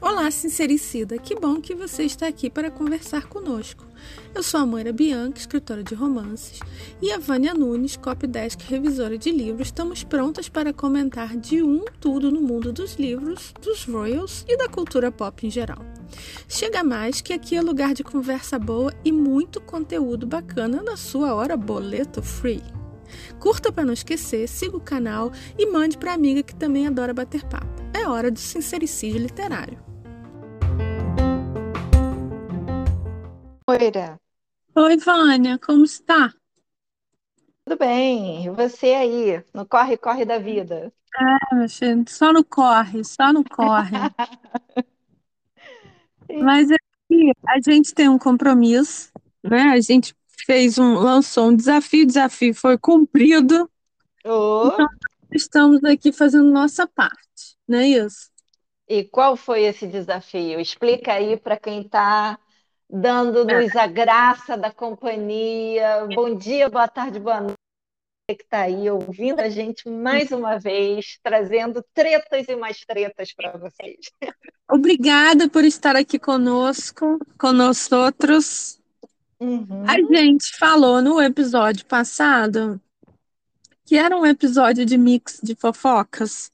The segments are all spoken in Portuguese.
Olá, sincericida! Que bom que você está aqui para conversar conosco. Eu sou a Moira Bianca, escritora de romances, e a Vânia Nunes, copydesk revisora de livros. Estamos prontas para comentar de um tudo no mundo dos livros, dos royals e da cultura pop em geral. Chega mais que aqui é lugar de conversa boa e muito conteúdo bacana na sua hora boleto free. Curta para não esquecer, siga o canal e mande para amiga que também adora bater papo. É hora do sincericídio literário. Moira, Oi, Vânia, como está? tudo bem? E você aí, no corre-corre da vida? Ah, meu filho, só no corre, só no corre. Mas aqui a gente tem um compromisso, né? A gente fez um, lançou um desafio, o desafio foi cumprido, Ô, estamos aqui fazendo nossa parte, não é isso? e qual foi esse desafio? Explica aí para quem está dando-nos a graça da companhia. Bom dia, boa tarde, boa noite, que está aí ouvindo a gente mais uma vez, trazendo tretas e mais tretas para vocês. Obrigada por estar aqui conosco, conosco outros. A Uhum, gente falou no episódio passado que era um episódio de mix de fofocas.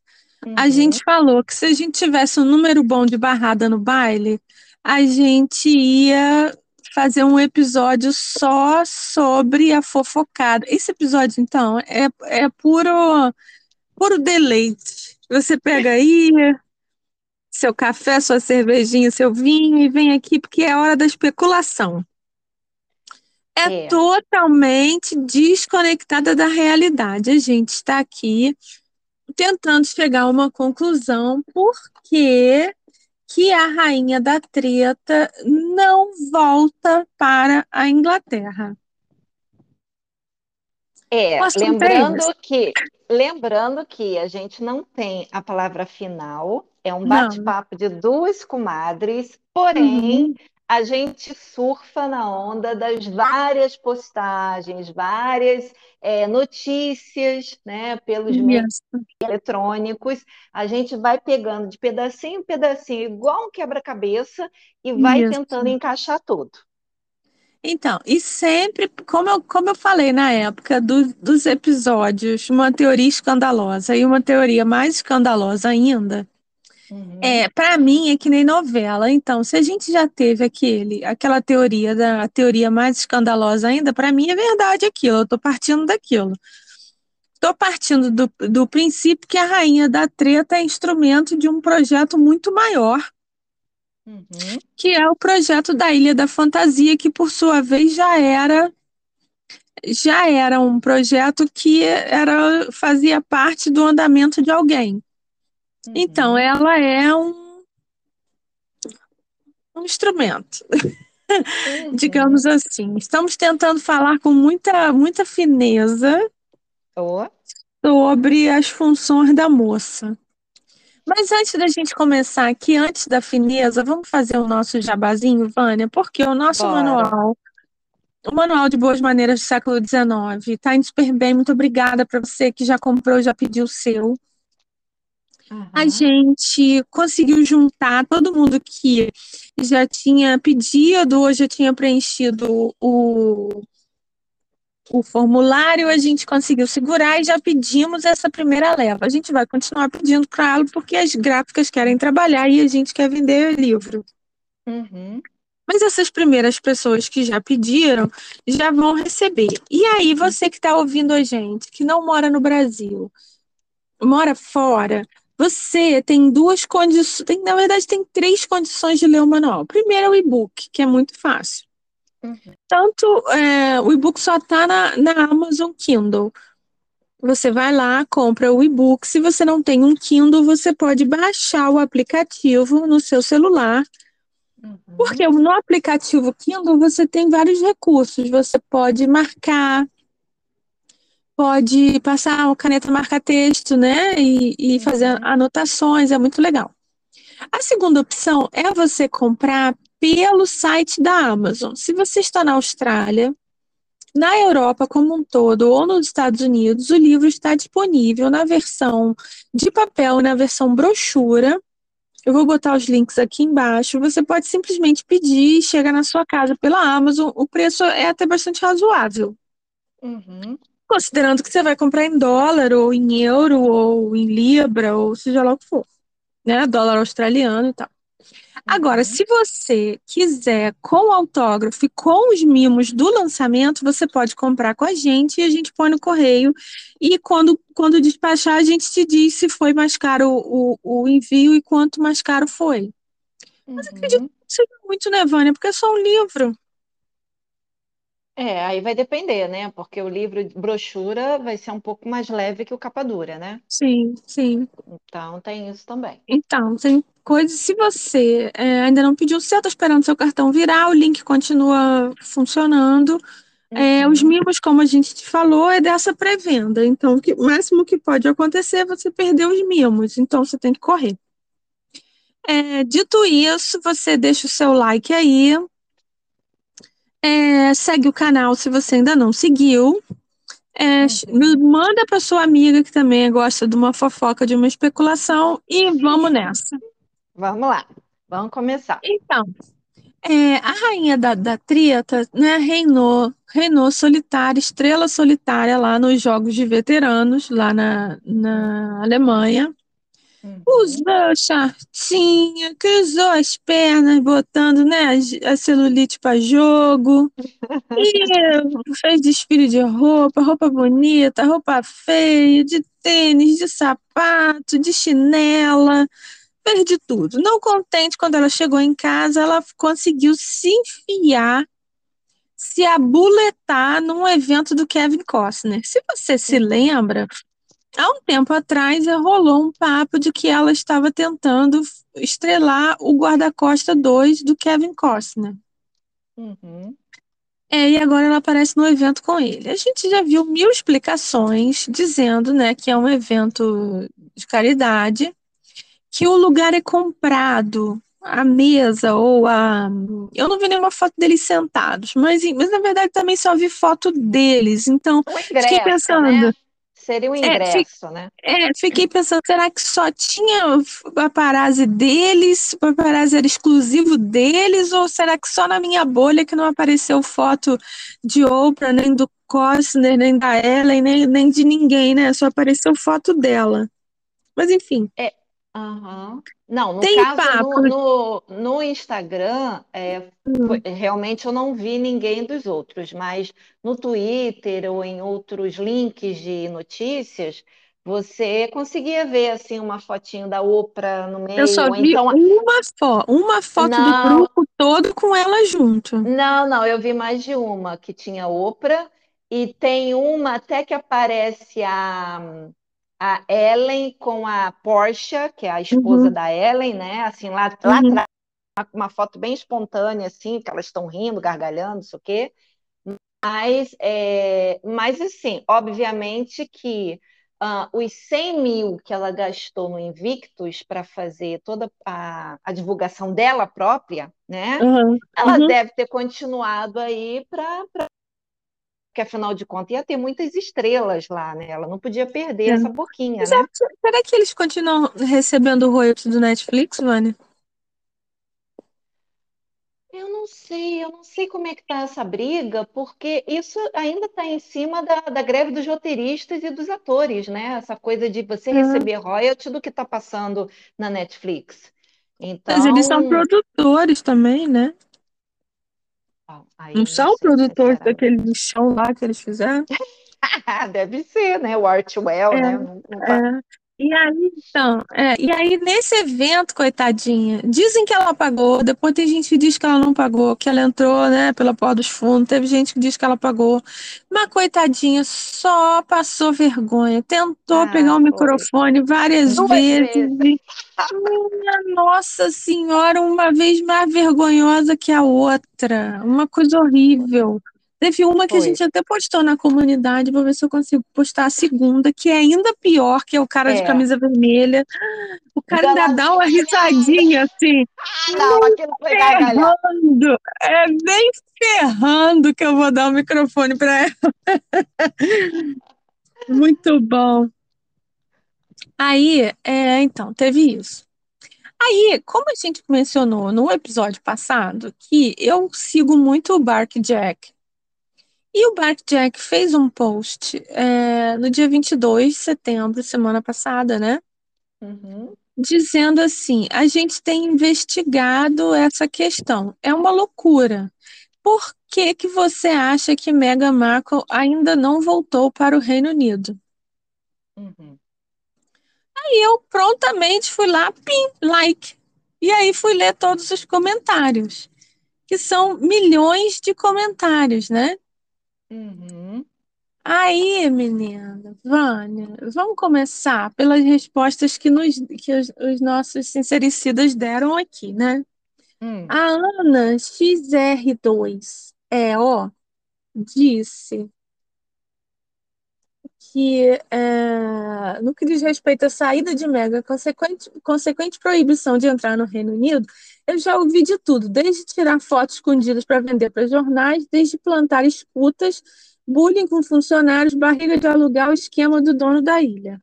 A uhum. gente falou que se a gente tivesse um número bom de barrada no baile, a gente ia fazer um episódio só sobre a fofocada. Esse episódio, então, é, é puro, puro deleite. Você pega aí seu café, sua cervejinha, seu vinho e vem aqui porque é hora da especulação. É É, totalmente desconectada da realidade. A gente está aqui tentando chegar a uma conclusão, porque que a rainha da treta não volta para a Inglaterra. É, lembrando que, lembrando que a gente não tem a palavra final, é um bate-papo de duas comadres, porém Uhum. A gente surfa na onda das várias postagens, várias é, notícias, né, pelos meios eletrônicos, a gente vai pegando de pedacinho em pedacinho, igual um quebra-cabeça, e vai tentando isso. encaixar tudo. Então, e sempre, como eu, como eu falei na época do- dos episódios, uma teoria escandalosa e uma teoria mais escandalosa ainda, Uhum, é, para mim é que nem novela. Então, se a gente já teve aquele, aquela teoria da a teoria mais escandalosa ainda, para mim é verdade aquilo, eu tô partindo daquilo. Tô partindo do, do princípio que a rainha da treta é instrumento de um projeto muito maior, uhum, que é o projeto da Ilha da Fantasia, que por sua vez já era já era um projeto que era fazia parte do andamento de alguém. Então, uhum, ela é um, um instrumento, digamos uhum. assim. Estamos tentando falar com muita muita fineza Ó, sobre as funções da moça. Mas antes da gente começar aqui, antes da fineza, vamos fazer o nosso jabazinho, Vânia, porque o nosso bora. manual, o Manual de Boas Maneiras do século XIX, está indo super bem. Muito obrigada para você que já comprou, já pediu o seu. A Aham, gente conseguiu juntar todo mundo que já tinha pedido ou já tinha preenchido o, o formulário, a gente conseguiu segurar e já pedimos essa primeira leva. A gente vai continuar pedindo para ela porque as gráficas querem trabalhar e a gente quer vender livro. uhum, Mas essas primeiras pessoas que já pediram já vão receber. E aí, você que está ouvindo a gente, que não mora no Brasil, mora fora, você tem duas condições, tem, na verdade, tem três condições de ler o manual. Primeiro é o e-book, que é muito fácil. uhum, Tanto é, o e-book só está na, na Amazon Kindle. Você vai lá, compra o e-book. Se você não tem um Kindle, você pode baixar o aplicativo no seu celular uhum, Porque no aplicativo Kindle você tem vários recursos. Você pode marcar, pode passar uma caneta marca-texto, né? E, e fazer uhum, anotações, é muito legal. A segunda opção é você comprar pelo site da Amazon. Se você está na Austrália, na Europa como um todo ou nos Estados Unidos, o livro está disponível na versão de papel, na versão brochura. Eu vou botar os links aqui embaixo. Você pode simplesmente pedir e chega na sua casa pela Amazon. O preço é até bastante razoável. Uhum. Considerando que você vai comprar em dólar, ou em euro, ou em libra, ou seja lá o que for. Né? Dólar australiano e tal. Agora, Uhum. se você quiser com autógrafo e com os mimos do lançamento, você pode comprar com a gente e a gente põe no correio. E quando, quando despachar, a gente te diz se foi mais caro o, o envio e quanto mais caro foi. Mas acredito Uhum. que não seja muito, né, Vânia? Porque é só um livro. É, aí vai depender, né? Porque o livro de brochura vai ser um pouco mais leve que o capa dura, né? Sim, sim. Então tem isso também. Então, tem coisas. Se você é, ainda não pediu o seu, está esperando seu cartão virar, o link continua funcionando. É, os Uhum. mimos, como a gente te falou, é dessa pré-venda. Então, o máximo que pode acontecer é você perder os mimos. Então, você tem que correr. É, dito isso, você deixa o seu like aí. É, segue o canal se você ainda não seguiu. É, manda para sua amiga que também gosta de uma fofoca, de uma especulação e vamos nessa. Vamos lá, vamos começar. Então, é, a rainha da, da Tríada, né, reinou, reinou solitária, estrela solitária lá nos Jogos de Veteranos, lá na, na Alemanha. Uhum. Usou shortinho, cruzou as pernas, botando né, a, celulite para jogo. E fez desfile de roupa, roupa bonita, roupa feia, de tênis, de sapato, de chinela, de tudo. Não contente, quando ela chegou em casa, ela conseguiu se enfiar, se abuletar num evento do Kevin Costner. Se você se Uhum. lembra, há um tempo atrás rolou um papo de que ela estava tentando estrelar o Guarda-Costa 2 do Kevin Costner. Uhum. É, e agora ela aparece no evento com ele. A gente já viu mil explicações dizendo, né, que é um evento de caridade, que o lugar é comprado, a mesa ou a. Eu não vi nenhuma foto deles sentados, mas, mas na verdade também só vi foto deles. Então, O fiquei ingresso, pensando. né? Seria o É, ingresso, né? é, fiquei pensando, será que só tinha paparazzi deles? O paparazzi era exclusivo deles? Ou será que só na minha bolha que não apareceu foto de Oprah, nem do Costner, nem da Ellen, nem, nem de ninguém, né? Só apareceu foto dela. Mas enfim, É, aham. Não, no tem caso, papo. no, no, no Instagram, é, foi- realmente eu não vi ninguém dos outros, mas no Twitter ou em outros links de notícias, você conseguia ver assim uma fotinho da Oprah no Eu só meio, vi então, uma foto, uma foto do não, grupo todo com ela junto. não, não, eu vi mais de uma que tinha Oprah, e tem uma até que aparece a a Ellen com a Portia, que é a esposa Uhum, da Ellen, né? Assim, lá, lá uhum. atrás, uma foto bem espontânea, assim, que elas estão rindo, gargalhando, não sei o quê. Mas, é, mas assim, obviamente que ah, os 100 mil que ela gastou no Invictus para fazer toda a, a divulgação dela própria, né? Uhum, Ela deve ter continuado aí para. Porque afinal de contas ia ter muitas estrelas lá, né? Ela não podia perder É. essa boquinha, Mas né? é- será que eles continuam recebendo o royalties do Netflix, Vânia? Eu não sei, eu não sei como é que tá essa briga, porque isso ainda está em cima da, da greve dos roteiristas e dos atores, né? Essa coisa de você É. receber royalty do que está passando na Netflix. Mas eles são Então, produtores também, né? Não são produtores sinceramente. daquele chão lá que eles fizeram? Deve ser, né? O Artwell, É, né? Não tá- é. E aí, então, é, e aí nesse evento, coitadinha, dizem que ela pagou, depois tem gente que diz que ela não pagou, que ela entrou, né, pela porta dos fundos, teve gente que diz que ela pagou, mas coitadinha, só passou vergonha, tentou pegar Ah, o foi. microfone várias Duas vezes, vezes. minha Nossa Senhora, uma vez mais vergonhosa que a outra, uma coisa horrível. Teve uma que a Foi. gente até postou na comunidade, vou ver se eu consigo postar a segunda, que é ainda pior, que é o cara de É. camisa vermelha. O cara ainda Dá uma risadinha assim, Ah, não, ferrando. É bem ferrando que eu vou dar o microfone para ela. Muito bom. Aí, é, então, teve isso. Aí, como a gente mencionou no episódio passado, que eu sigo muito o Bark Jack. E o Bark Jack fez um post é, no dia 22 de setembro, semana passada, né? Uhum. Dizendo assim: a gente tem investigado essa questão. É uma loucura. Por que, que você acha que Meghan Markle ainda não voltou para o Reino Unido? Uhum. E eu prontamente fui lá, pim, like. E aí fui ler todos os comentários, que são milhões de comentários, né? Uhum. Aí, menina, Vânia, vamos começar pelas respostas que, nos, que os, os nossos sincericidas deram aqui, né? Hum. A Ana XR2 é, ó, disse que é, no que diz respeito à saída de Mega, consequente, consequente proibição de entrar no Reino Unido, eu já ouvi de tudo, desde tirar fotos escondidas para vender para jornais, desde plantar escutas, bullying com funcionários, barriga de aluguel, esquema do dono da ilha.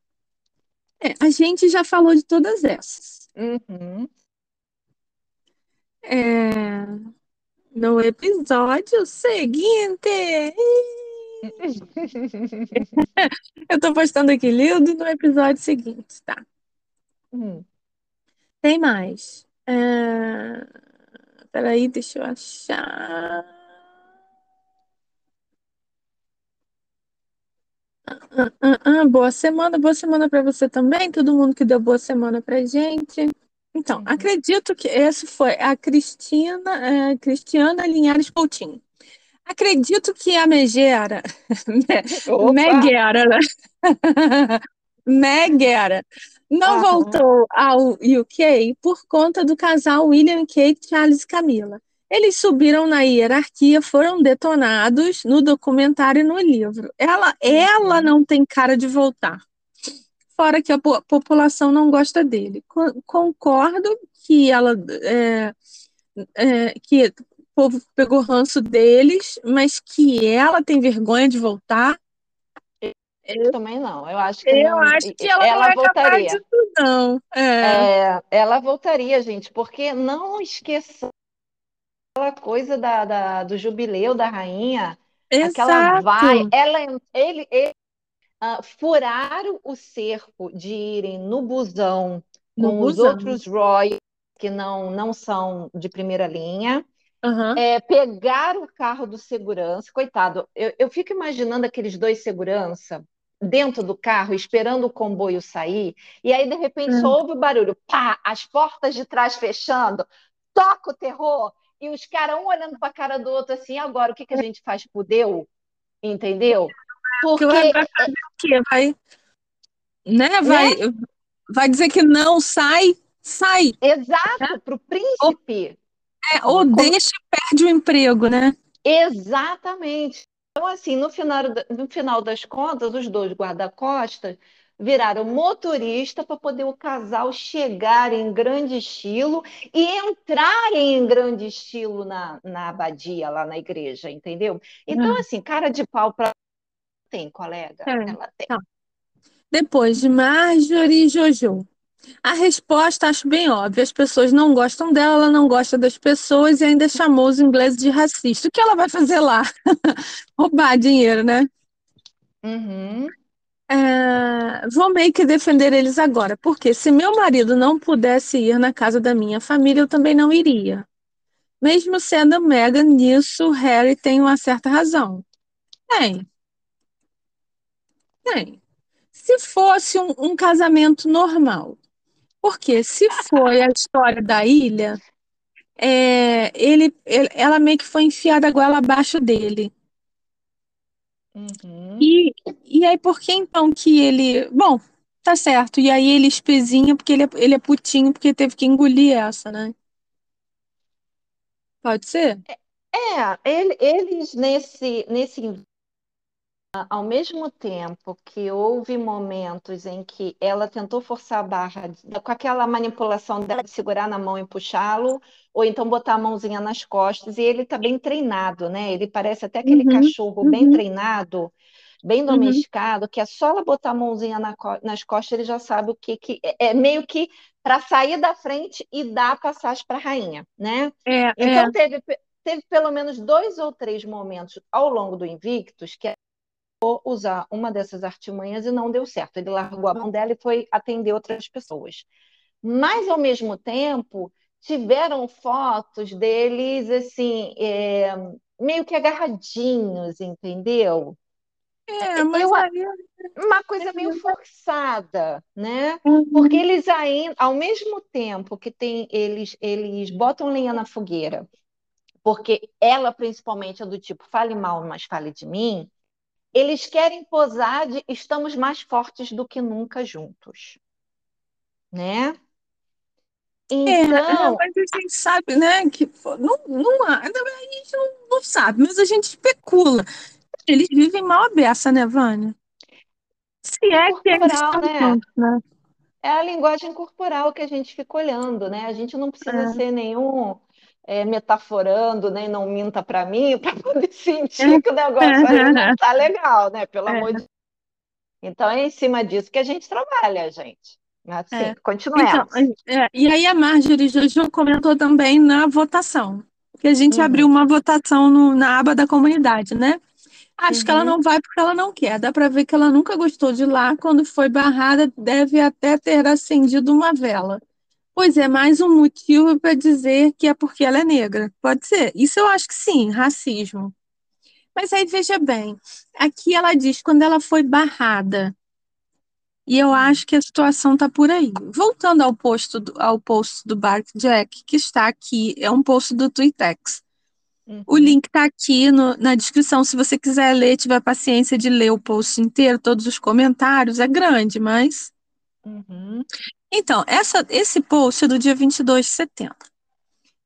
É, a gente já falou de todas essas. Uhum. É, no episódio seguinte. Eu tô postando aqui, Lido, no episódio seguinte, tá? Hum. Tem mais. É... Peraí, deixa eu achar. Ah, ah, ah, boa semana, boa semana para você também, todo mundo que deu boa semana pra gente. Então, Uhum. acredito que esse foi a Cristina, é, Cristiana Linhares Coutinho. Acredito que a Megera! Megera, né? Megera não voltou ao UK por conta do casal William Kate, Charles e Camila. Eles subiram na hierarquia, foram detonados no documentário e no livro. Ela, ela Uhum. não tem cara de voltar. Fora que a po- população não gosta dele. Co- Concordo que ela é, é, que povo pegou ranço deles, mas que ela tem vergonha de voltar. Eu também não. Eu acho que Eu não. acho que ela, ela é voltaria. disso, não. É, É, ela voltaria, gente, porque não esqueça aquela coisa da, da- do jubileu da rainha, aquela exato. vai, ela, ele, ele ah, furaram o cerco de irem no busão No com os busão. outros royals que não, não são de primeira linha. Aham. É, pegaram o carro do segurança, coitado, eu, eu fico imaginando aqueles dois segurança dentro do carro, esperando o comboio sair, e aí de repente só ouve o barulho, pá, as portas de trás fechando, toca o terror, e os caras um olhando para a cara do outro assim, agora o que que a gente faz Deus? Entendeu? Porque Porque vai vai quê? Vai, né? Vai, vai dizer que não sai, sai. exato, para o príncipe. É, ou Como- deixa e perde o emprego, né? Exatamente. Então, assim, no final, no final das contas, os dois guarda-costas viraram motorista para poder o casal chegar em grande estilo e entrarem em grande estilo na, na abadia, lá na igreja, entendeu? Então, Ah. assim, cara de pau para tem, colega? Tem. Ela tem. Depois de Marjorie e Jojo. A resposta acho bem óbvia. As pessoas não gostam dela, ela não gosta das pessoas e ainda chamou os ingleses de racista. O que ela vai fazer lá? Roubar dinheiro, né? Uhum. É, vou meio que defender eles agora, porque se meu marido não pudesse ir na casa da minha família, eu também não iria. Mesmo sendo Meghan, nisso Harry tem uma certa razão. Tem. Tem. Se fosse um, um casamento normal, porque se foi a história da ilha, é, ele, ele- ela meio que foi enfiada a goela abaixo dele. Uhum. E, e aí, por que então que ele. Bom, tá certo. E aí ele espezinha porque ele é, ele é putinho, porque teve que engolir essa, né? Pode ser? É, ele- eles nesse, nesse Ao mesmo tempo que houve momentos em que ela tentou forçar a barra com aquela manipulação dela de segurar na mão e puxá-lo, ou então botar a mãozinha nas costas, e ele está bem treinado, né? Ele parece até aquele Uhum, cachorro bem uhum, treinado, bem uhum. domesticado, que é só ela botar a mãozinha na nas costas, ele já sabe o que, que é é meio que para sair da frente e dar a passagem para a rainha, né? É, é, Então teve, pe- teve pelo menos dois ou três momentos ao longo do Invictus que usar uma dessas artimanhas e não deu certo. Ele largou a mão dela e foi atender outras pessoas. Mas, ao mesmo tempo, tiveram fotos deles, assim, é, meio que agarradinhos, entendeu? é, mas Eu, aí. uma coisa meio forçada, né? Porque Uhum. eles ainda, ao mesmo tempo que tem, eles, eles botam lenha na fogueira, porque ela principalmente é do tipo, fale mal, mas fale de mim, Eles querem posar de estamos mais fortes do que nunca juntos, né? É, é, Então, mas a gente sabe, né, que não, não a gente não, não sabe, mas a gente especula. Eles vivem mal a beça, né, Vânia? Se é é que eles estão né? juntos, né? É a linguagem corporal que a gente fica olhando, né? A gente não precisa É, ser nenhum é, metaforando, nem não minta para mim, para poder sentir que o negócio ali não tá legal, né? Pelo amor é, de Então é em cima disso que a gente trabalha, gente. Assim, é. Então, continuemos. é, e aí a Marjorie Jojo comentou também na votação, que a gente abriu Uhum, uma votação no- na aba da comunidade, né? Acho que ela uhum, não vai porque ela não quer. Dá para ver que ela nunca gostou de lá. Quando foi barrada, deve até ter acendido uma vela. Pois é, mais um motivo para dizer que é porque ela é negra. Pode ser. Isso eu acho que sim, racismo. Mas aí veja bem, aqui ela diz quando ela foi barrada. E eu acho que a situação está por aí. Voltando ao post do, ao post do Bark Jack, que está aqui, é um post do Twitex. O uhum, link está aqui no- na descrição. Se você quiser ler, tiver paciência de ler o post inteiro, todos os comentários, é grande, mas. uhum, Então, essa, esse post é do dia 22 de setembro.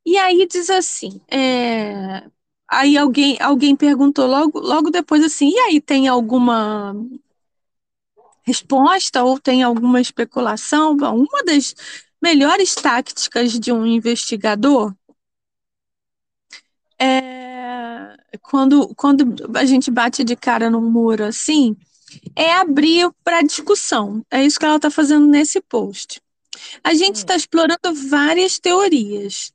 E aí diz assim: é, aí alguém, alguém perguntou logo, logo depois assim: e aí, tem alguma resposta ou tem alguma especulação? Bom, uma das melhores táticas de um investigador é quando, quando a gente bate de cara num muro assim é abrir para discussão. É isso que ela está fazendo nesse post. A gente está explorando várias teorias.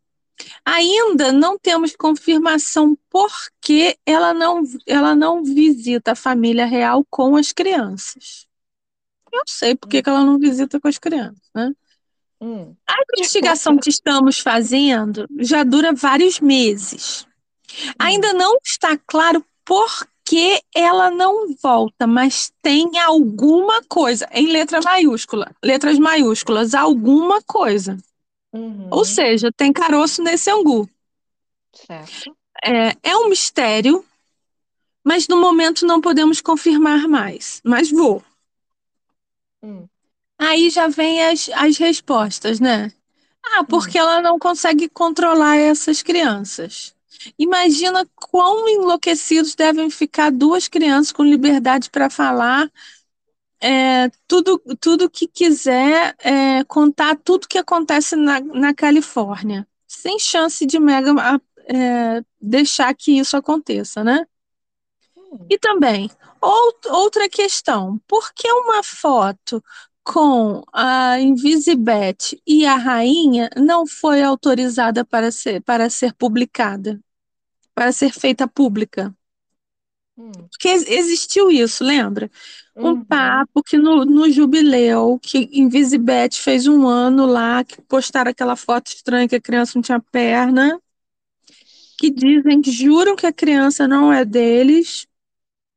Ainda não temos confirmação por que ela não, ela não visita a família real com as crianças. Eu sei por que que ela não visita com as crianças, né? uhum. A investigação que estamos fazendo já dura vários meses. Hum, Ainda não está claro por que ela não volta, mas tem alguma coisa, em letra maiúscula, letras maiúsculas, alguma coisa. Ou uhum, seja, tem caroço nesse angu. certo. É, é um mistério, mas no momento não podemos confirmar mais. Mas vou. Hum, Aí já vem as, as respostas, né? Ah, hum, porque ela não consegue controlar essas crianças. Imagina quão enlouquecidos devem ficar duas crianças com liberdade para falar é, tudo, tudo que quiser, é, contar tudo que acontece na, na Califórnia, sem chance de Mega é, deixar que isso aconteça, né? hum, E também, out- outra questão, por que uma foto com a Invisibet e a rainha não foi autorizada para ser, para ser publicada, para ser feita pública? hum, Porque ex- existiu isso, lembra? Um uhum, papo que no, no jubileu, que Invisibet fez um ano lá, que postaram aquela foto estranha que a criança não tinha perna, que dizem, que juram que a criança não é deles,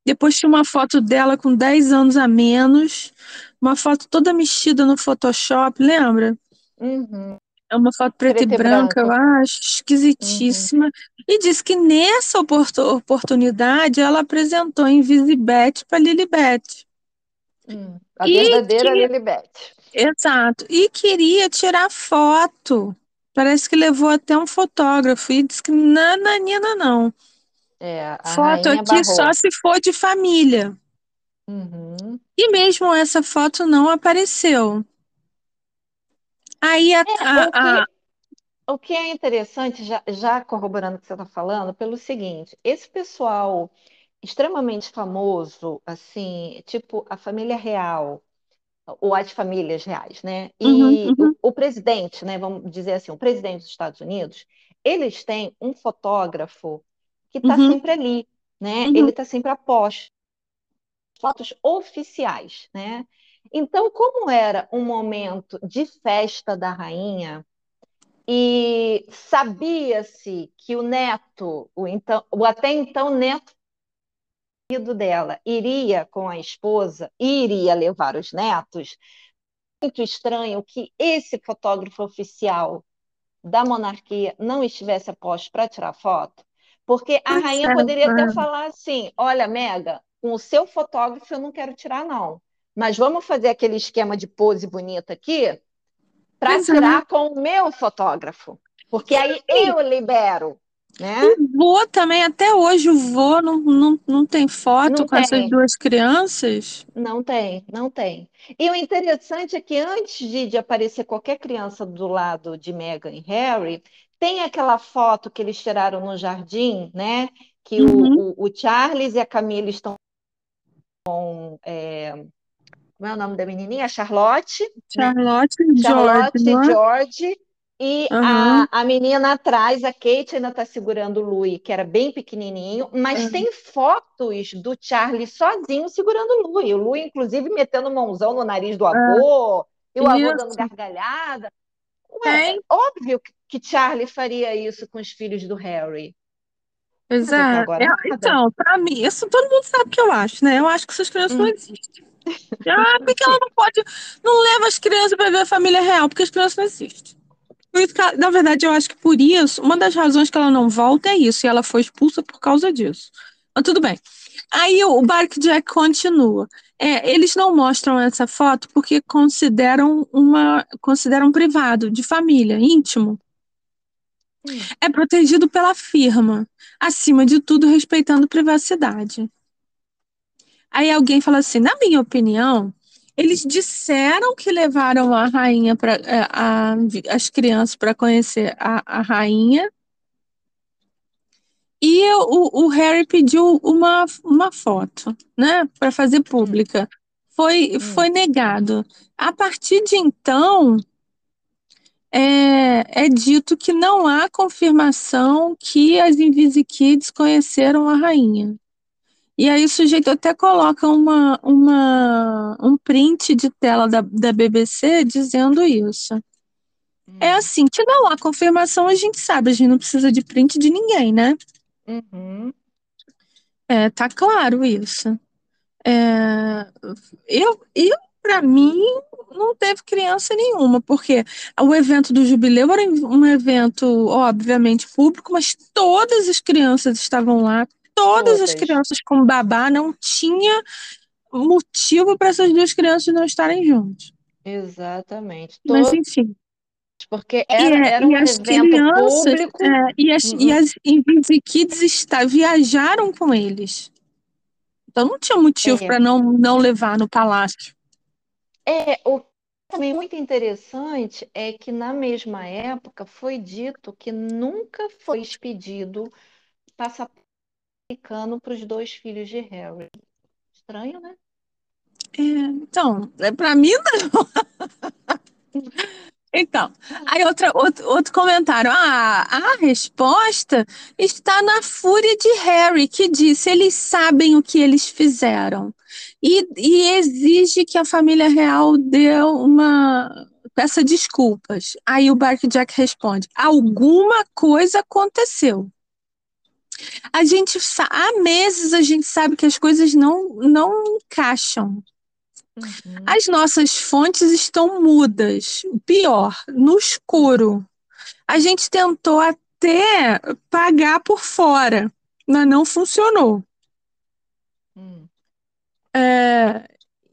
Depois tinha uma foto dela com 10 anos a menos, uma foto toda mexida no Photoshop, lembra? uhum. É uma foto preta e Preto e branca, eu branco. acho, Uhum, esquisitíssima. E diz que nessa oportu- oportunidade ela apresentou Invisibet para Lilibet. hum. A E verdadeira que, Lilibet. exato, e queria tirar foto. Parece que levou até um fotógrafo e disse que nananina não. É, Foto aqui só barrou. se for de família. Uhum. E mesmo essa foto não apareceu. Aí a, É, o a, a- que, o que é interessante, já, já corroborando o que você está falando, pelo seguinte, esse pessoal extremamente famoso, assim, tipo a família real, ou as famílias reais, né? Uhum, E o, uhum, o presidente, né? Vamos dizer assim, o presidente dos Estados Unidos, eles têm um fotógrafo que está uhum, sempre ali, né? Ele uhum. está sempre a posto, fotos oficiais, né? Então, como era um momento de festa da rainha, e sabia-se que o neto, o, então, o até então neto dela, iria com a esposa, iria levar os netos, muito estranho que esse fotógrafo oficial da monarquia não estivesse a posto para tirar foto, porque a rainha é, poderia até falar assim: olha, Mega, com o seu fotógrafo eu não quero tirar, não. Mas vamos fazer aquele esquema de pose bonita aqui para é. tirar com o meu fotógrafo. Porque aí eu libero, né? O vô também, até hoje, o vô não, não, não tem foto Não com essas tem, duas crianças. não tem, não tem. E o interessante é que antes de, de aparecer qualquer criança do lado de Meghan e Harry, tem aquela foto que eles tiraram no jardim, né? Que o, Uhum. o, o Charles e a Camila estão como é o nome da menininha? Charlotte, né? Charlotte George, Charlotte e é? George. E Aham. a, a menina atrás, a Kate, ainda está segurando o Louis, que era bem pequenininho, mas É. tem fotos do Charlie sozinho segurando o Louis. O Louis, inclusive, metendo mãozão no nariz do avô, e o avô dando gargalhada. Ué, tem. óbvio que Charlie faria isso com os filhos do Harry, até é. É. Então, pra mim, isso todo mundo sabe que eu acho, né? Eu acho que essas crianças não Hum, existem. Ah, por que ela não pode, não leva as crianças para ver a família real? Porque as crianças não existem. Na verdade, eu acho que por isso, uma das razões que ela não volta é isso, e ela foi expulsa por causa disso. Mas tudo bem. Aí o Bark Jack continua. É, eles não mostram essa foto porque consideram uma, consideram privado, de família, íntimo. Hum, É protegido pela firma, acima de tudo respeitando privacidade. Aí alguém fala assim, na minha opinião, eles disseram que levaram a rainha para as crianças para conhecer a, a rainha e o, o Harry pediu uma, uma foto, né, para fazer pública. Foi, hum, foi negado. A partir de então, é, é dito que não há confirmação que as Invisikids conheceram a rainha. E aí o sujeito até coloca uma, uma, um print de tela da, da BBC dizendo isso. É hum, assim, que não há confirmação, a gente sabe, a gente não precisa de print de ninguém, né? uhum, É, tá claro isso. É, eu, eu para mim, não teve criança nenhuma, porque o evento do jubileu era um evento, obviamente, público, mas todas as crianças estavam lá, todas as todas. crianças com babá, não tinha motivo para essas duas crianças não estarem juntas. Exatamente. Mas, Todas, enfim. porque E, era, é, era e um as evento crianças, é, público. e as, e Hum, hum, as Invisikids está, viajaram com eles. Então não tinha motivo É, para não, não levar no palácio. é, o que também é muito interessante é que na mesma época foi dito que nunca foi expedido passaporte americano para os dois filhos de Harry. Estranho, né? É, então, é, para mim, Então, aí outra, outro, outro comentário. Ah, a resposta está na fúria de Harry, que disse: eles sabem o que eles fizeram. E, e exige que a família real dê uma. peça desculpas. Aí o Barkjack responde: alguma coisa aconteceu. A gente há meses a gente sabe que as coisas não, não encaixam. Uhum, As nossas fontes estão mudas. O pior, no escuro. A gente tentou até pagar por fora, mas não funcionou. uhum. É,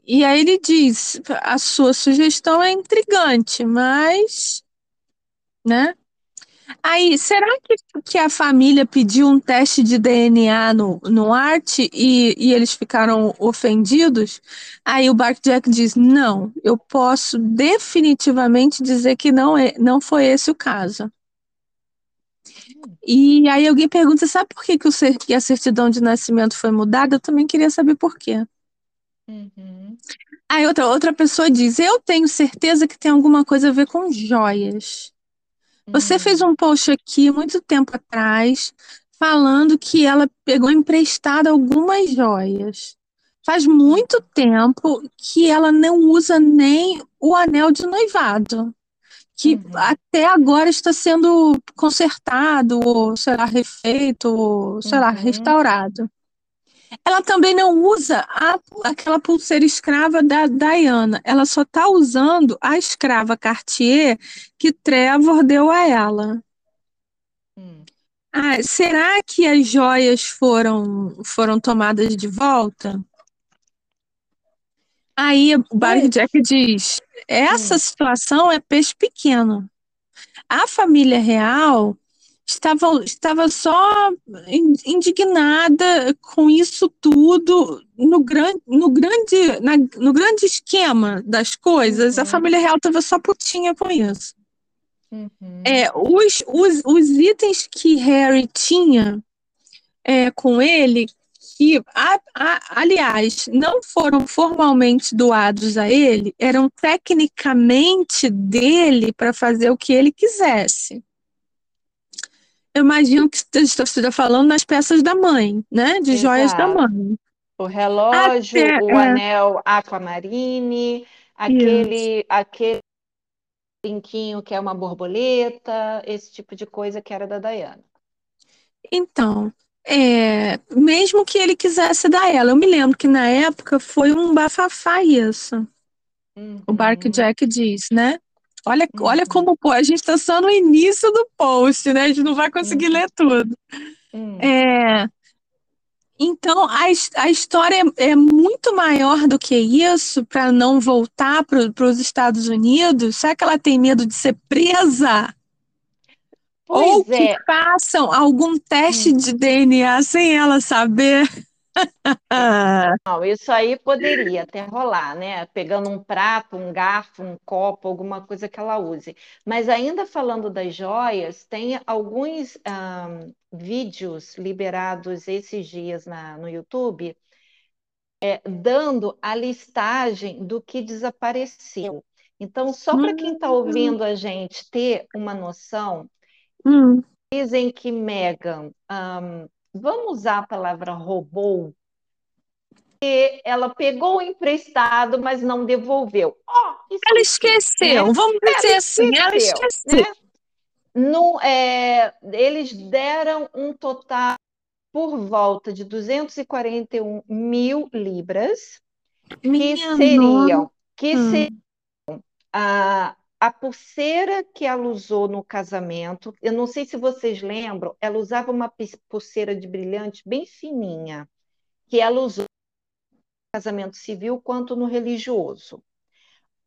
e aí ele diz: a sua sugestão é intrigante, mas, né? Aí, será que, que a família pediu um teste de DNA no, no Art e, e eles ficaram ofendidos? Aí o Jack diz: Não, eu posso definitivamente dizer que não, é, não foi esse o caso. E aí alguém pergunta: sabe por que, que, o, que a certidão de nascimento foi mudada? Eu também queria saber por quê. Uhum. Aí outra, outra pessoa diz: Eu tenho certeza que tem alguma coisa a ver com joias. Você fez um post aqui muito tempo atrás falando que ela pegou emprestada algumas joias. Faz muito tempo que ela não usa nem o anel de noivado, que uhum. até agora está sendo consertado, ou sei lá, refeito, ou sei uhum. lá, restaurado. Ela também não usa a, aquela pulseira escrava da Diana. Ela só está usando a escrava Cartier que Trevor deu a ela. Hum. Ah, será que as joias foram, foram tomadas de volta? Aí o Barry Jack diz: essa hum. situação é peixe pequeno. A família real estava, estava só indignada com isso tudo no grande, no grande, na, no grande esquema das coisas. Uhum. A família real estava só putinha com isso. Uhum. É, os, os, os itens que Harry tinha é, com ele, que, a, a, aliás, não foram formalmente doados a ele, eram tecnicamente dele para fazer o que ele quisesse. Eu imagino que você esteja falando nas peças da mãe, né? De Exato. joias da mãe. O relógio, Até, o é. anel aquamarine, aquele, aquele brinquinho que é uma borboleta, esse tipo de coisa que era da Diana. Então, é, mesmo que ele quisesse dar ela, eu me lembro que na época foi um bafafá isso. Uhum. O Bark Jack diz, né? Olha, uhum. olha como pô, a gente está só no início do post, né? A gente não vai conseguir uhum. ler tudo. Uhum. É, então, a, a história é, é, muito maior do que isso para não voltar para os Estados Unidos. Será que ela tem medo de ser presa? Pois Ou é. que façam algum teste hum. de DNA sem ela saber? Não, isso aí poderia até rolar, né? Pegando um prato, um garfo, um copo, alguma coisa que ela use. Mas ainda falando das joias, tem alguns um, vídeos liberados esses dias na, no YouTube é, dando a listagem do que desapareceu. Então, só para quem está ouvindo a gente ter uma noção, hum. dizem que Megan um, vamos usar a palavra roubou, e ela pegou o emprestado, mas não devolveu. Oh, ela esqueceu, né? vamos dizer ela assim, esqueceu, ela esqueceu. Né? No, é, eles deram um total por volta de 241 mil libras, Minha que seriam, que hum. seriam a, a pulseira que ela usou no casamento, eu não sei se vocês lembram, ela usava uma pulseira de brilhante bem fininha, que ela usou no casamento civil quanto no religioso.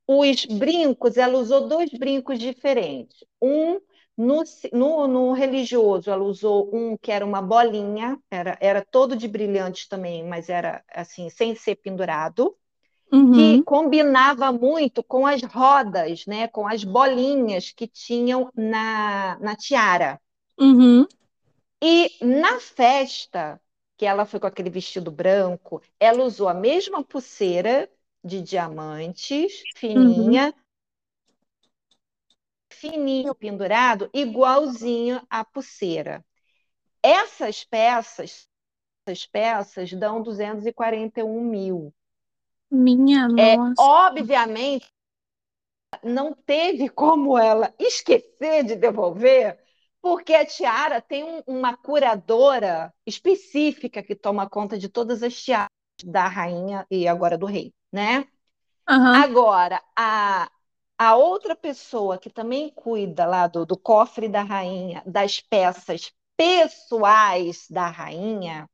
Os brincos, ela usou dois brincos diferentes. Um no, no, no, religioso, ela usou um que era uma bolinha, era, era todo de brilhante também, mas era assim, sem ser pendurado uhum. que combinava muito com as rodas, né, com as bolinhas que tinham na, na tiara. Uhum. E na festa, que ela foi com aquele vestido branco, ela usou a mesma pulseira de diamantes, fininha, uhum. fininho pendurado, igualzinho à pulseira. Essas peças, essas peças dão 241 mil. Minha é, nossa. Obviamente, não teve como ela esquecer de devolver, porque a tiara tem um, uma curadora específica que toma conta de todas as tiaras da rainha e agora do rei, né? Uhum. Agora, a, a outra pessoa que também cuida lá do, do cofre da rainha, das peças pessoais da rainha,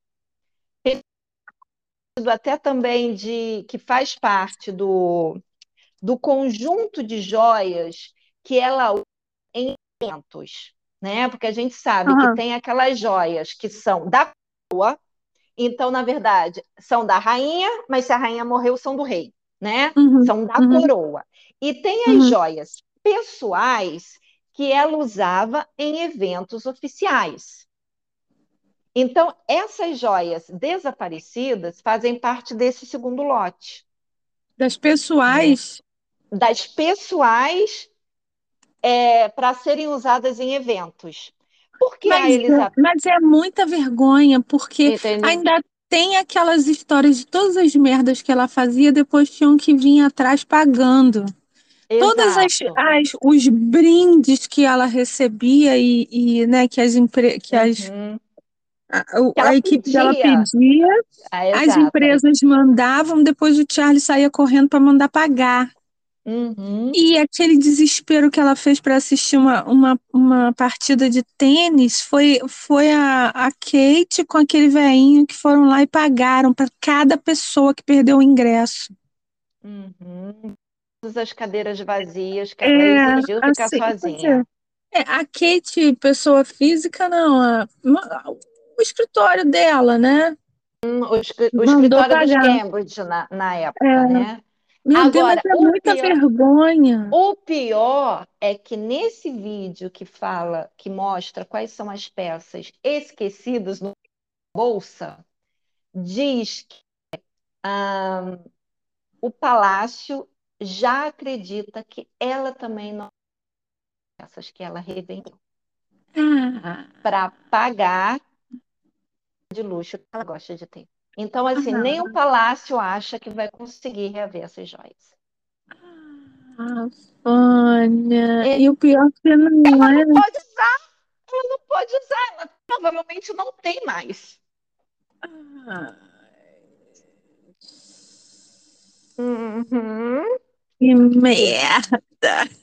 até também de que faz parte do, do conjunto de joias que ela usa em eventos. né? Porque a gente sabe uhum. que tem aquelas joias que são da coroa, então, na verdade, são da rainha, mas se a rainha morreu, são do rei, né? Uhum. São da uhum. coroa. E tem as uhum. joias pessoais que ela usava em eventos oficiais. Então, essas joias desaparecidas fazem parte desse segundo lote. Das pessoais? Né? Das pessoais é, para serem usadas em eventos. Porque mas, é, mas é muita vergonha, porque Entendeu? ainda tem aquelas histórias de todas as merdas que ela fazia, depois tinham que vir atrás pagando. Exato. Todas as, as, os brindes que ela recebia e, e né, que as, empre... que as uhum a, a equipe pedia. dela pedia, ah, as empresas mandavam, depois o Charlie saía correndo para mandar pagar. Uhum. E aquele desespero que ela fez para assistir uma, uma, uma partida de tênis foi, foi a, a Kate com aquele velhinho que foram lá e pagaram para cada pessoa que perdeu o ingresso. Uhum. Todas as cadeiras vazias que ela é, exigiu ficar assim, sozinha. É, a Kate, pessoa física, não. A, o escritório dela, né? Hum, o, o escritório pagar. de Cambridge na, na época, é. né? Meu Agora, Deus, é muita pior, vergonha. O pior é que nesse vídeo que fala, que mostra quais são as peças esquecidas no bolsa, diz que um, o palácio já acredita que ela também não peças que ela revendeu ah. para pagar de luxo que ela gosta de ter. Então, assim, uhum. nem o palácio acha que vai conseguir reaver essas joias. Ah, Sônia. E, e o pior é que não ela é. Não pode usar. Ela não pode usar. Ela provavelmente não tem mais. Ah. Uhum. Que merda!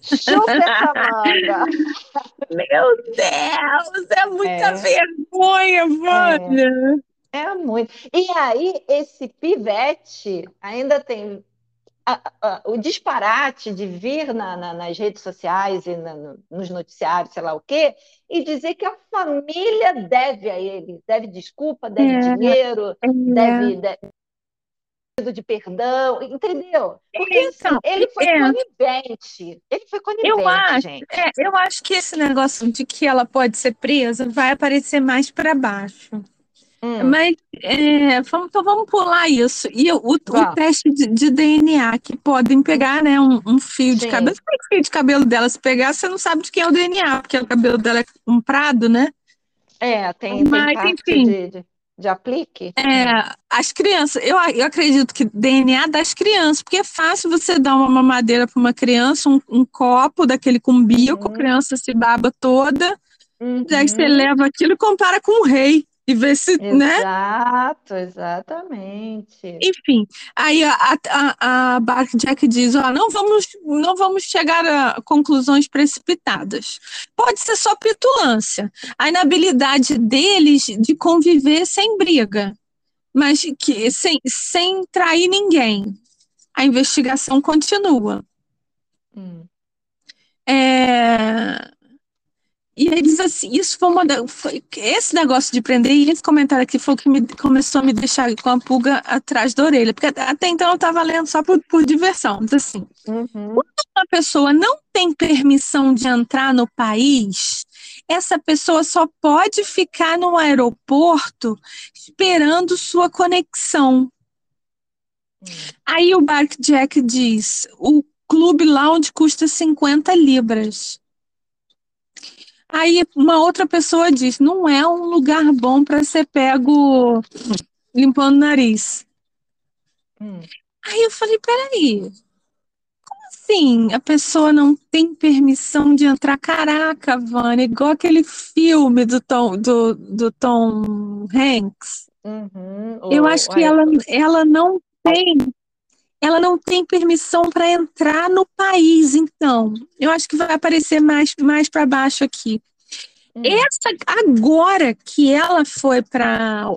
Chupa essa manga! Meu Deus, é muita é. vergonha, Vânia! É. é muito. E aí, esse pivete ainda tem a, a, o disparate de vir na, na, nas redes sociais e na, no, nos noticiários, sei lá o quê, e dizer que a família deve a ele, deve desculpa, deve é. dinheiro, é. deve, deve de perdão, entendeu? Porque assim, então, ele foi é. conivente. Ele foi conivente, eu acho, gente. É, eu acho que esse negócio de que ela pode ser presa vai aparecer mais para baixo. Hum. Mas é, vamos, então vamos pular isso. E o, o teste de, de, DNA, que podem pegar né, um, um fio Sim. de cabelo. Se o fio de cabelo dela se pegar, você não sabe de quem é o DNA, porque o cabelo dela é comprado, né? É, tem, Mas, tem enfim, de, de aplique? É, as crianças, eu, eu acredito que DNA das crianças, porque é fácil você dar uma mamadeira para uma criança, um, um, copo daquele com bico, uhum. a criança se baba toda, uhum. daí você leva aquilo e compara com o rei e ver se, Exato, né? Exato, exatamente. Enfim, aí a, a, a Bark Jack diz, ó, não vamos, não vamos chegar a conclusões precipitadas. Pode ser só petulância, a inabilidade deles de conviver sem briga, mas que sem, sem trair ninguém. A investigação continua. Hum. É, e diz assim, isso foi uma foi, esse negócio de prender e esse comentário aqui foi o que me, começou a me deixar com a pulga atrás da orelha, porque até então eu estava lendo só por, por diversão. Diz assim, uhum. quando uma pessoa não tem permissão de entrar no país, essa pessoa só pode ficar no aeroporto esperando sua conexão. Uhum. Aí o Bark Jack diz, o clube lounge custa 50 libras. Aí uma outra pessoa diz: não é um lugar bom para ser pego limpando o nariz. Hum. Aí eu falei: peraí, como assim a pessoa não tem permissão de entrar? Caraca, Vânia, igual aquele filme do Tom, do, do Tom Hanks. Uhum. Eu acho que ela, ela não tem ela não tem permissão para entrar no país, então. Eu acho que vai aparecer mais, mais para baixo aqui. Hum. Essa agora que ela foi para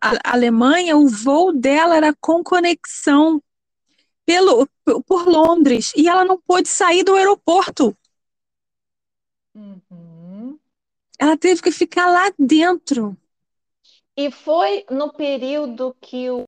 a Alemanha, o voo dela era com conexão pelo, por Londres e ela não pôde sair do aeroporto. Uhum. Ela teve que ficar lá dentro. E foi no período que o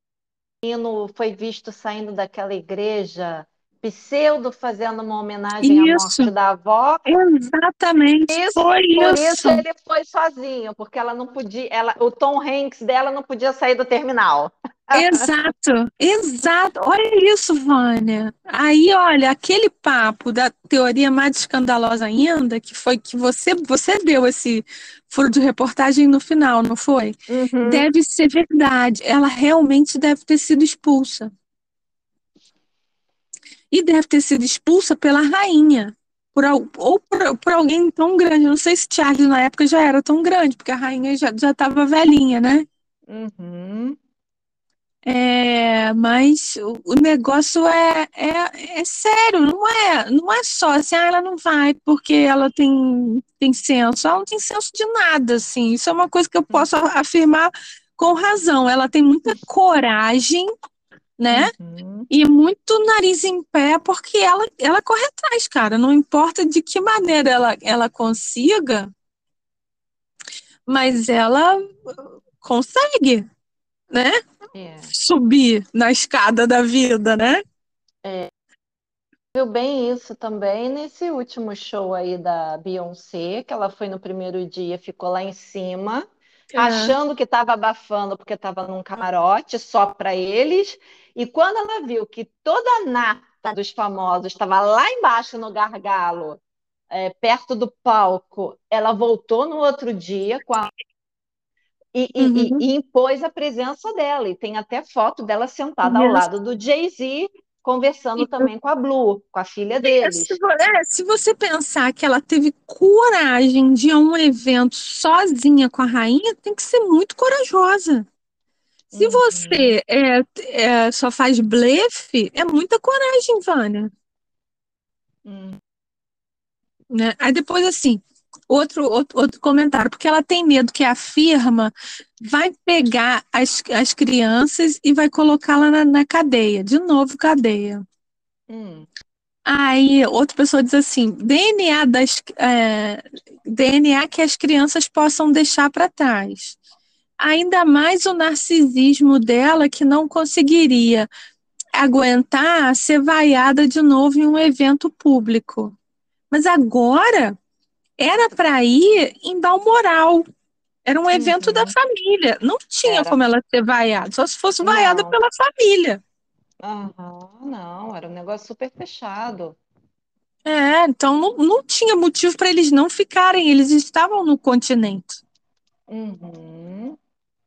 menino foi visto saindo daquela igreja, pseudo fazendo uma homenagem Isso. à morte da avó. Exatamente. Isso, foi por isso. isso ele foi sozinho, porque ela não podia, ela, o Tom Hanks dela não podia sair do terminal. Exato, exato. Olha isso, Vânia. Aí, olha, aquele papo da teoria mais escandalosa ainda, que foi que você, você deu esse furo de reportagem no final, não foi? Uhum. Deve ser verdade. Ela realmente deve ter sido expulsa. E deve ter sido expulsa pela rainha. Por, ou por, por alguém tão grande. Eu não sei se Charles na época já era tão grande, porque a rainha já estava velhinha, né? Uhum. É, mas o, o negócio é, é, é sério, não é, não é só assim, ah, ela não vai porque ela tem, tem senso. Ela não tem senso de nada, assim. Isso é uma coisa que eu posso a- afirmar com razão. Ela tem muita coragem, né? Uhum. E muito nariz em pé, porque ela, ela corre atrás, cara. Não importa de que maneira ela, ela consiga, mas ela consegue, né? É. Subir na escada da vida, né? Viu bem isso também nesse último show aí da Beyoncé, que ela foi no primeiro dia, ficou lá em cima, achando que estava abafando porque estava num camarote só para eles. E quando ela viu que toda a nata dos famosos estava lá embaixo no gargalo, é, perto do palco, ela voltou no outro dia com a e, Uhum. e- e impôs a presença dela. E tem até foto dela sentada ao Yes. lado do Jay-Z, conversando também com a Blue, com a filha É, deles. é, se você pensar que ela teve coragem de ir a um evento sozinha com a rainha, tem que ser muito corajosa. Se Uhum. você é, é, só faz blefe, é muita coragem, Vânia. Hum. né? Aí depois, assim, outro, outro, outro comentário, porque ela tem medo que a firma vai pegar as, as crianças e vai colocá-la na, na cadeia. De novo, cadeia. Hum. Aí outra pessoa diz assim: DNA das é, DNA que as crianças possam deixar para trás. Ainda mais o narcisismo dela que não conseguiria aguentar ser vaiada de novo em um evento público. Mas agora era para ir em Balmoral. Era um evento Uhum. da família. Não tinha Era. como ela ser vaiada, só se fosse vaiada Não. pela família. Aham, não, era um negócio super fechado. É, então não, não tinha motivo para eles não ficarem, eles estavam no continente. Uhum.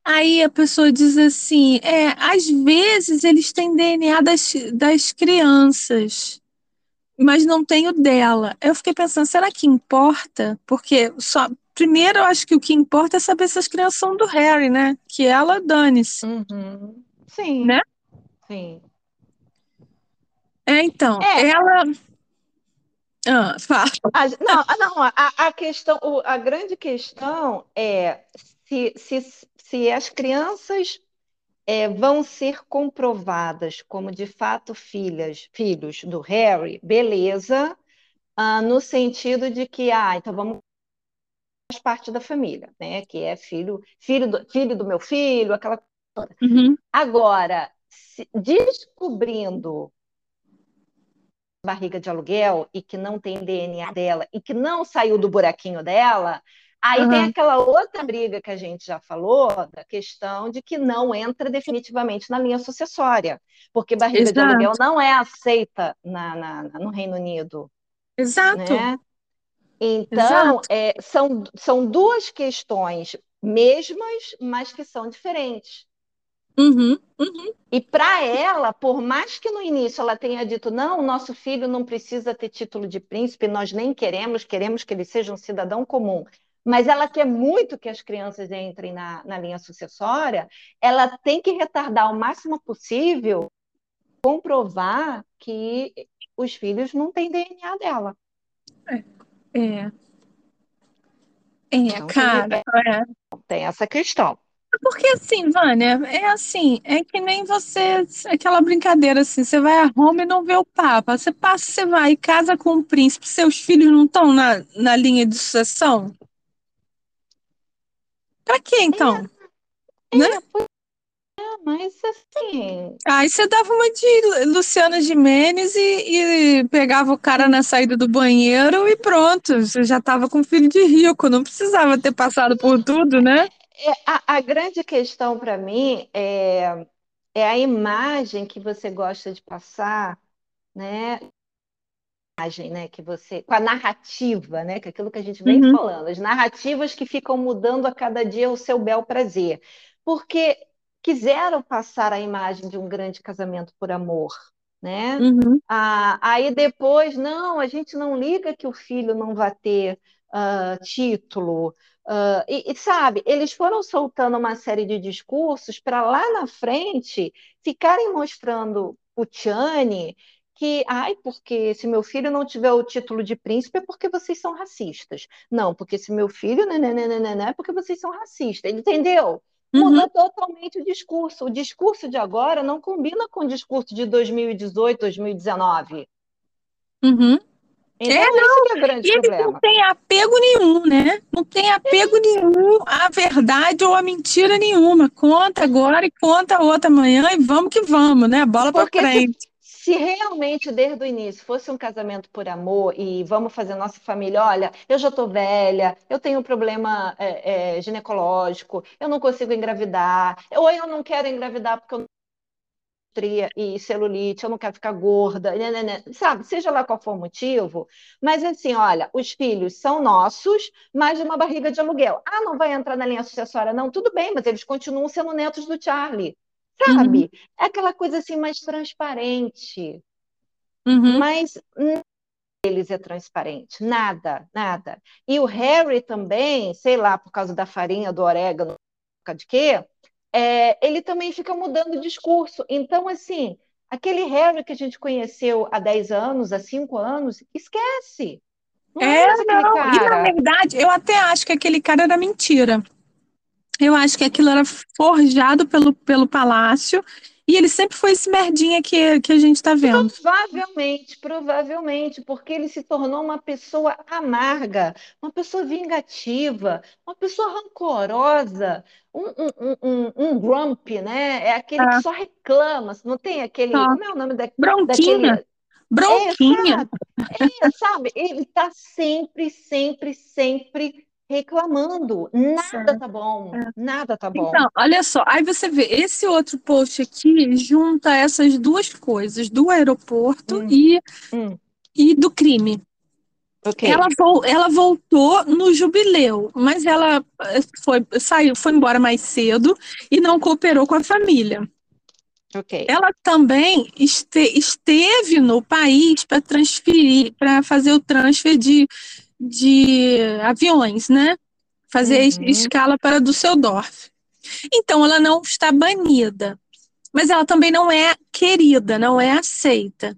Aí a pessoa diz assim: é, às vezes eles têm DNA das, das crianças, mas não tem o dela. Eu fiquei pensando, será que importa? Porque só. Primeiro, eu acho que o que importa é saber se as crianças são do Harry, né? Que ela dane-se, Uhum. Sim, né? sim. É, então, É. ela. Ah, fala. A, não, ah, não, a, a questão, a grande questão é se, se, se as crianças é, vão ser comprovadas como de fato filhas, filhos do Harry, beleza, ah, no sentido de que, ah, então vamos faz parte da família, né? Que é filho, filho do, filho do meu filho, aquela Uhum. Agora, se- descobrindo barriga de aluguel e que não tem DNA dela e que não saiu do buraquinho dela, aí tem Aham. aquela outra briga que a gente já falou, da questão de que não entra definitivamente na linha sucessória, porque barriga de Exato. aluguel não é aceita na, na- no Reino Unido, Exato. né? Então, Exato. é, são, são duas questões mesmas, mas que são diferentes. Uhum. Uhum. E para ela, por mais que no início ela tenha dito, não, o nosso filho não precisa ter título de príncipe, nós nem queremos, queremos que ele seja um cidadão comum. Mas ela quer muito que as crianças entrem na, na linha sucessória, ela tem que retardar o máximo possível, comprovar que os filhos não têm DNA dela. É. É, Então, tem, cara. É. tem essa questão. Porque assim, Vânia, é assim, é que nem você, aquela brincadeira assim, você vai a Roma e não vê o Papa. Você passa, você vai e casa com o príncipe, seus filhos não estão na, na linha de sucessão? Pra quê, então? É, né? é, mas assim. Aí você dava uma de Luciana Gimenez e, e, pegava o cara na saída do banheiro e pronto. Você já tava com filho de rico, não precisava ter passado por tudo, né? É, a, a grande questão para mim é, é a imagem que você gosta de passar, né? Imagem, né, que você, com a narrativa, né, que é aquilo que a gente vem uhum. falando, as narrativas que ficam mudando a cada dia o seu bel prazer, porque quiseram passar a imagem de um grande casamento por amor, né? Uhum. Ah, aí depois, não, a gente não liga que o filho não vai ter uh, título, uh, e, e, sabe, eles foram soltando uma série de discursos para lá na frente ficarem mostrando o Tiane que, ai, porque se meu filho não tiver o título de príncipe é porque vocês são racistas. Não, porque se meu filho, né, né, né, né, né é porque vocês são racistas, entendeu? Uhum. Muda totalmente o discurso. O discurso de agora não combina com o discurso de 2018, 2019. Uhum. Então, é, não. é grande e problema. não tem apego nenhum, né? Não tem apego é. nenhum à verdade ou à mentira nenhuma. Conta agora e conta outra amanhã e vamos que vamos, né? Bola para frente. Se realmente desde o início fosse um casamento por amor e vamos fazer nossa família, olha, eu já estou velha, eu tenho um problema é, é, ginecológico, eu não consigo engravidar, ou eu não quero engravidar porque eu não e celulite, eu não quero ficar gorda, né, né, né, sabe? Seja lá qual for o motivo, mas assim, olha, os filhos são nossos, mas de uma barriga de aluguel. Ah, não vai entrar na linha sucessória, não? Tudo bem, mas eles continuam sendo netos do Charlie. Sabe? Uhum. É aquela coisa assim mais transparente. Uhum. Mas eles é transparente, nada, nada. E o Harry também, sei lá, por causa da farinha, do orégano, de quê, é, ele também fica mudando o discurso. Então, assim, aquele Harry que a gente conheceu há 10 anos, há 5 anos, esquece. Não é, é não. E na verdade, eu até acho que aquele cara era mentira. Eu acho que aquilo era forjado pelo, pelo palácio e ele sempre foi esse merdinha que, que a gente está vendo. Provavelmente, provavelmente, porque ele se tornou uma pessoa amarga, uma pessoa vingativa, uma pessoa rancorosa, um, um, um, um grump, né? É aquele que só reclama, não tem aquele. Tá. Como é o nome da, Bronquinha. daquele. Bronquinha. É, é, sabe? Ele está sempre, sempre, sempre reclamando. Nada tá bom, é. nada tá bom. Então, olha só, aí você vê, esse outro post aqui junta essas duas coisas, do aeroporto hum. E, hum. e do crime. Okay. Ela, ela voltou no jubileu, mas ela eh, foi, saiu, foi embora mais cedo e não cooperou com a família. Okay. Ela também este, esteve no país para transferir, para fazer o transfer de de aviões, né? Fazer uhum. escala para Düsseldorf. Então, ela não está banida, mas ela também não é querida, não é aceita.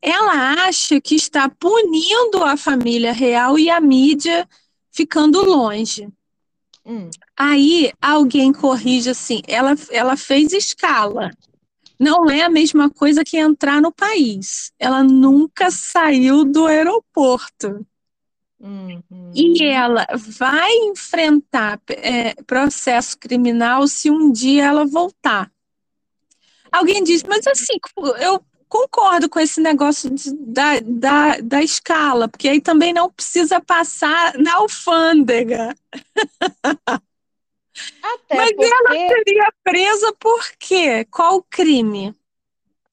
Ela acha que está punindo a família real e a mídia ficando longe. Hum. Aí alguém corrige assim: ela, ela fez escala. Não é a mesma coisa que entrar no país. Ela nunca saiu do aeroporto. Uhum. E ela vai enfrentar é, processo criminal se um dia ela voltar. Alguém diz, mas assim, eu concordo com esse negócio de, da, da, da escala, porque aí também não precisa passar na alfândega. Até mas porque... ela seria presa por quê? Qual crime?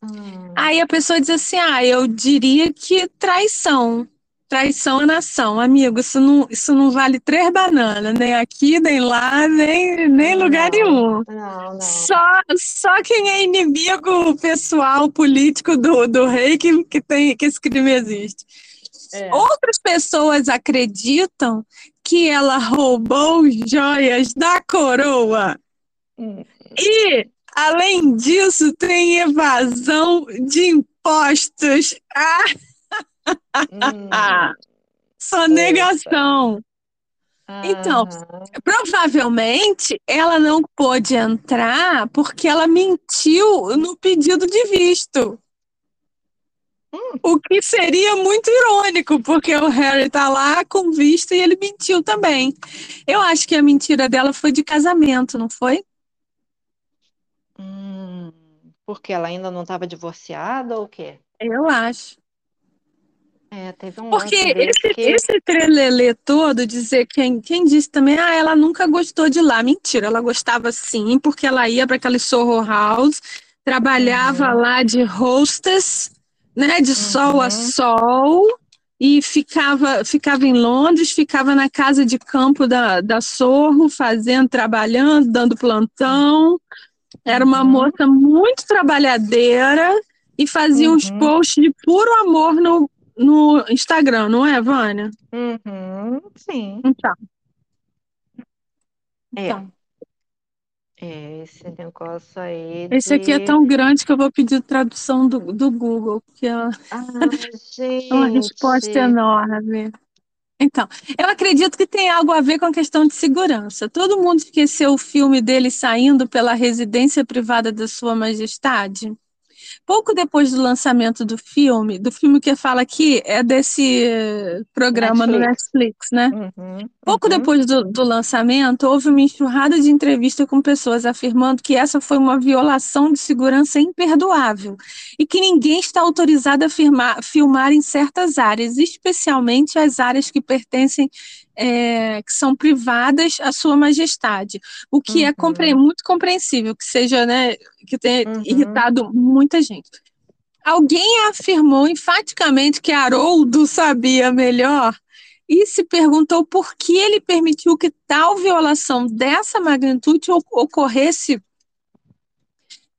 Hum. Aí a pessoa diz assim: ah, eu diria que traição. Traição à nação, amigo, isso não, isso não vale três bananas, nem aqui, nem lá, nem, nem não, lugar nenhum. Não, não. Só, só quem é inimigo pessoal, político do, do rei que, que, tem, que esse crime existe. É. Outras pessoas acreditam que ela roubou joias da coroa. Hum. E, além disso, tem evasão de impostos. Ah! Hum, Só negação. Então, provavelmente ela não pôde entrar porque ela mentiu no pedido de visto. Hum. O que seria muito irônico, porque o Harry tá lá com visto e ele mentiu também. Eu acho que a mentira dela foi de casamento, não foi? Hum, porque ela ainda não estava divorciada ou o quê? Eu acho. É, teve um Porque esse, que... esse trelelê todo, dizer quem, quem disse também, ah, ela nunca gostou de lá. Mentira, ela gostava sim, porque ela ia para aquele Soho House, trabalhava uhum. lá de hostess, né, de uhum. sol a sol, e ficava, ficava em Londres, ficava na casa de campo da, da Sorro, fazendo, trabalhando, dando plantão. Era uma uhum. moça muito trabalhadeira e fazia uns uhum. posts de puro amor no, no Instagram, não é, Vânia? Uhum, sim. Então. É. Então. É, esse negócio aí. Esse de... aqui é tão grande que eu vou pedir tradução do, do Google, porque ah, é uma resposta enorme. Então, eu acredito que tem algo a ver com a questão de segurança. Todo mundo esqueceu o filme dele saindo pela residência privada da Sua Majestade? Pouco depois do lançamento do filme, do filme que fala aqui é desse programa Netflix. no Netflix, né? Uhum, pouco uhum. depois do, do, lançamento, houve uma enxurrada de entrevistas com pessoas afirmando que essa foi uma violação de segurança imperdoável e que ninguém está autorizado a firmar, filmar em certas áreas, especialmente as áreas que pertencem é, que são privadas à sua majestade, o que é uhum. é compre muito compreensível que seja, né, que tenha uhum. irritado muita gente. Alguém afirmou enfaticamente que Haroldo sabia melhor e se perguntou por que ele permitiu que tal violação dessa magnitude ocorresse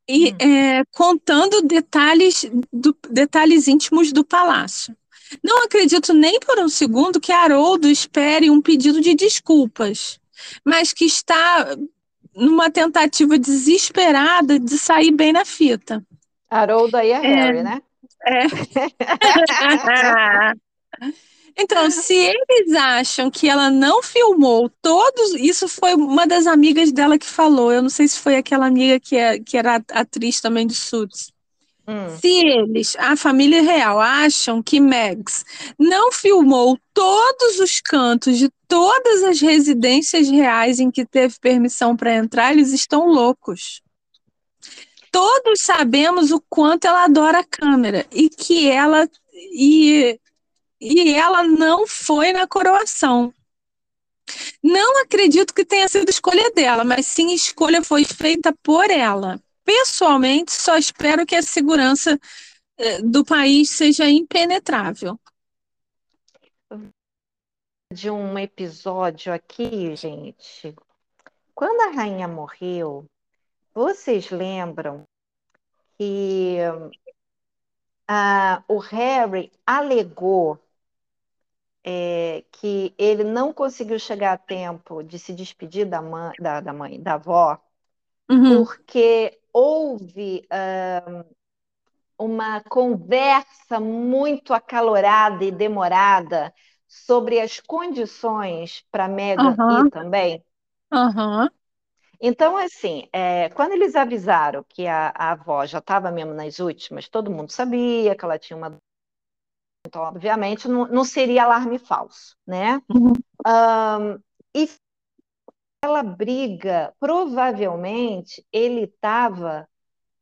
e hum. é, contando detalhes, do, detalhes íntimos do palácio. Não acredito nem por um segundo que Haroldo espere um pedido de desculpas, mas que está numa tentativa desesperada de sair bem na fita. Haroldo aí é, é Harry, né? É. Então, se eles acham que ela não filmou todos, isso foi uma das amigas dela que falou. Eu não sei se foi aquela amiga que, é, que era atriz também de Suits. Hum. Se eles, a família real, acham que Megs não filmou todos os cantos de todas as residências reais em que teve permissão para entrar, eles estão loucos. Todos sabemos o quanto ela adora a câmera e que ela e, e ela não foi na coroação. Não acredito que tenha sido escolha dela, mas sim escolha foi feita por ela pessoalmente, só espero que a segurança eh, do país seja impenetrável. De um episódio aqui, gente. Quando a rainha morreu, vocês lembram que ah, o Harry alegou é, que ele não conseguiu chegar a tempo de se despedir da mãe, da, da mãe, da avó, uhum. porque houve uma conversa muito acalorada e demorada sobre as condições para Megan uhum. ir também. Uhum. Então, assim, é, quando eles avisaram que a, a avó já estava mesmo nas últimas, todo mundo sabia que ela tinha uma. Então, obviamente, não, não seria alarme falso, né? Uhum. Um, e aquela briga, provavelmente ele estava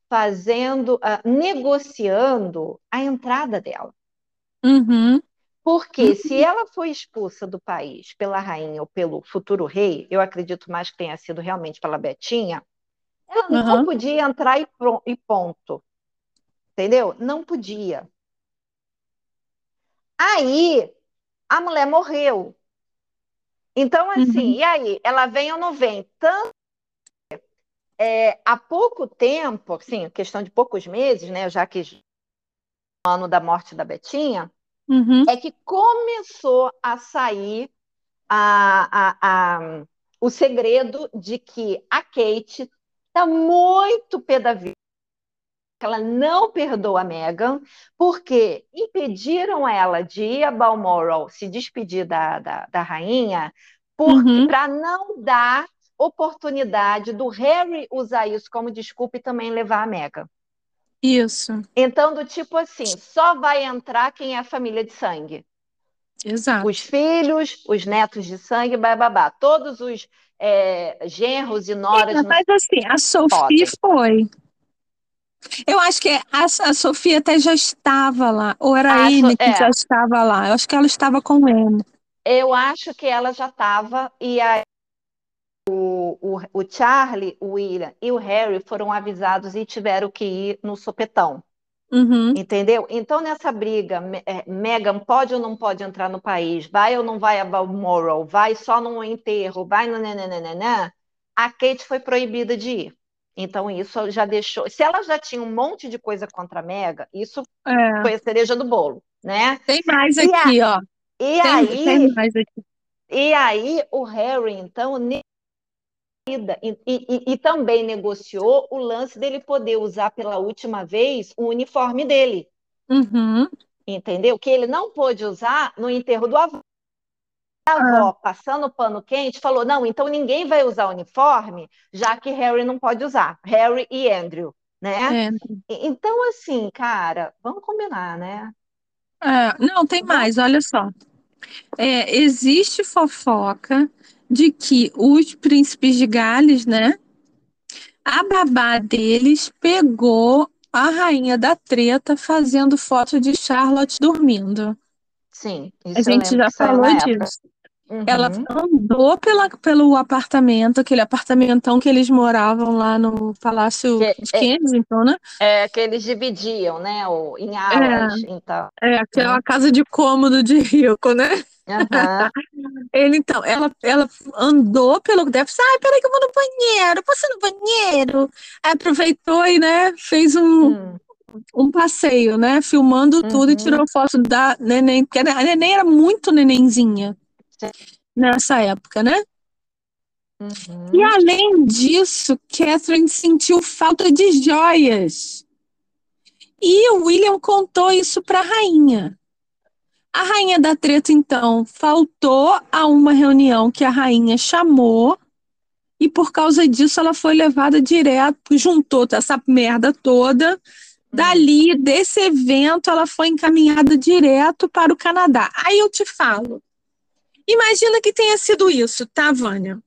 fazendo, uh, negociando a entrada dela. Uhum. Porque uhum. se ela foi expulsa do país pela rainha ou pelo futuro rei, eu acredito mais que tenha sido realmente pela Betinha, ela uhum. não podia entrar e, e ponto. Entendeu? Não podia. Aí a mulher morreu. Então, assim, uhum. e aí? Ela vem ou não vem? Tanto é, há pouco tempo, assim, questão de poucos meses, né, já que o ano da morte da Betinha, uhum. é que começou a sair a, a, a, o segredo de que a Kate está muito pé da vida ela não perdoa a Meghan, porque impediram ela de ir a Balmoral se despedir da, da, da rainha, uhum. para não dar oportunidade do Harry usar isso como desculpa e também levar a Meghan. Isso. Então, do tipo assim, só vai entrar quem é a família de sangue. Exato. Os filhos, os netos de sangue, babá. Todos os é, genros e noras. Mas assim, a Sophie foi. Eu acho que a, a Sofia até já estava lá, ou era a Amy que é. já estava lá. Eu acho que ela estava com ele. Eu acho que ela já estava, e aí o, o, o Charlie, o William e o Harry foram avisados e tiveram que ir no sopetão. Uhum. Entendeu? Então, nessa briga, é, Meghan pode ou não pode entrar no país? Vai ou não vai a Balmoral? Vai só num enterro? Vai no nananana? A Kate foi proibida de ir. Então, isso já deixou. Se ela já tinha um monte de coisa contra a Mega, isso é. foi a cereja do bolo, né? Tem mais e aqui, a... ó. E tem, aí. Tem mais aqui. E aí, o Harry, então, e, e, e, também negociou o lance dele poder usar pela última vez o uniforme dele. Uhum. Entendeu? Que ele não pôde usar no enterro do avô. A avó, ah. passando pano quente, falou: não, então ninguém vai usar uniforme, já que Harry não pode usar. Harry e Andrew, né? É. Então, assim, cara, vamos combinar, né? É, não, tem mais, olha só. É, existe fofoca de que os príncipes de Gales, né? A babá deles pegou a rainha da treta fazendo foto de Charlotte dormindo. Sim, a gente já falou disso. Uhum. Ela andou pela, pelo apartamento, aquele apartamentão que eles moravam lá no Palácio que, de é Kensington, né? É, que eles dividiam, né? em alas, é, então. É, aquela uhum. casa de cômodo de rico, né? Uhum. Ele, então, ela, ela andou pelo deve ai, peraí que eu vou no banheiro, posso no banheiro? Aí aproveitou e, né, fez um, hum. um passeio, né, filmando uhum. tudo e tirou foto da neném, porque a neném era muito nenenzinha. Nessa época, né? Uhum. E além disso, Catherine sentiu falta de joias. E o William contou isso para a rainha. A rainha da treta, então, faltou a uma reunião que a rainha chamou, e por causa disso ela foi levada direto, juntou essa merda toda. Dali, desse evento, ela foi encaminhada direto para o Canadá. Aí eu te falo. Imagina que tenha sido isso, tá, Vânia?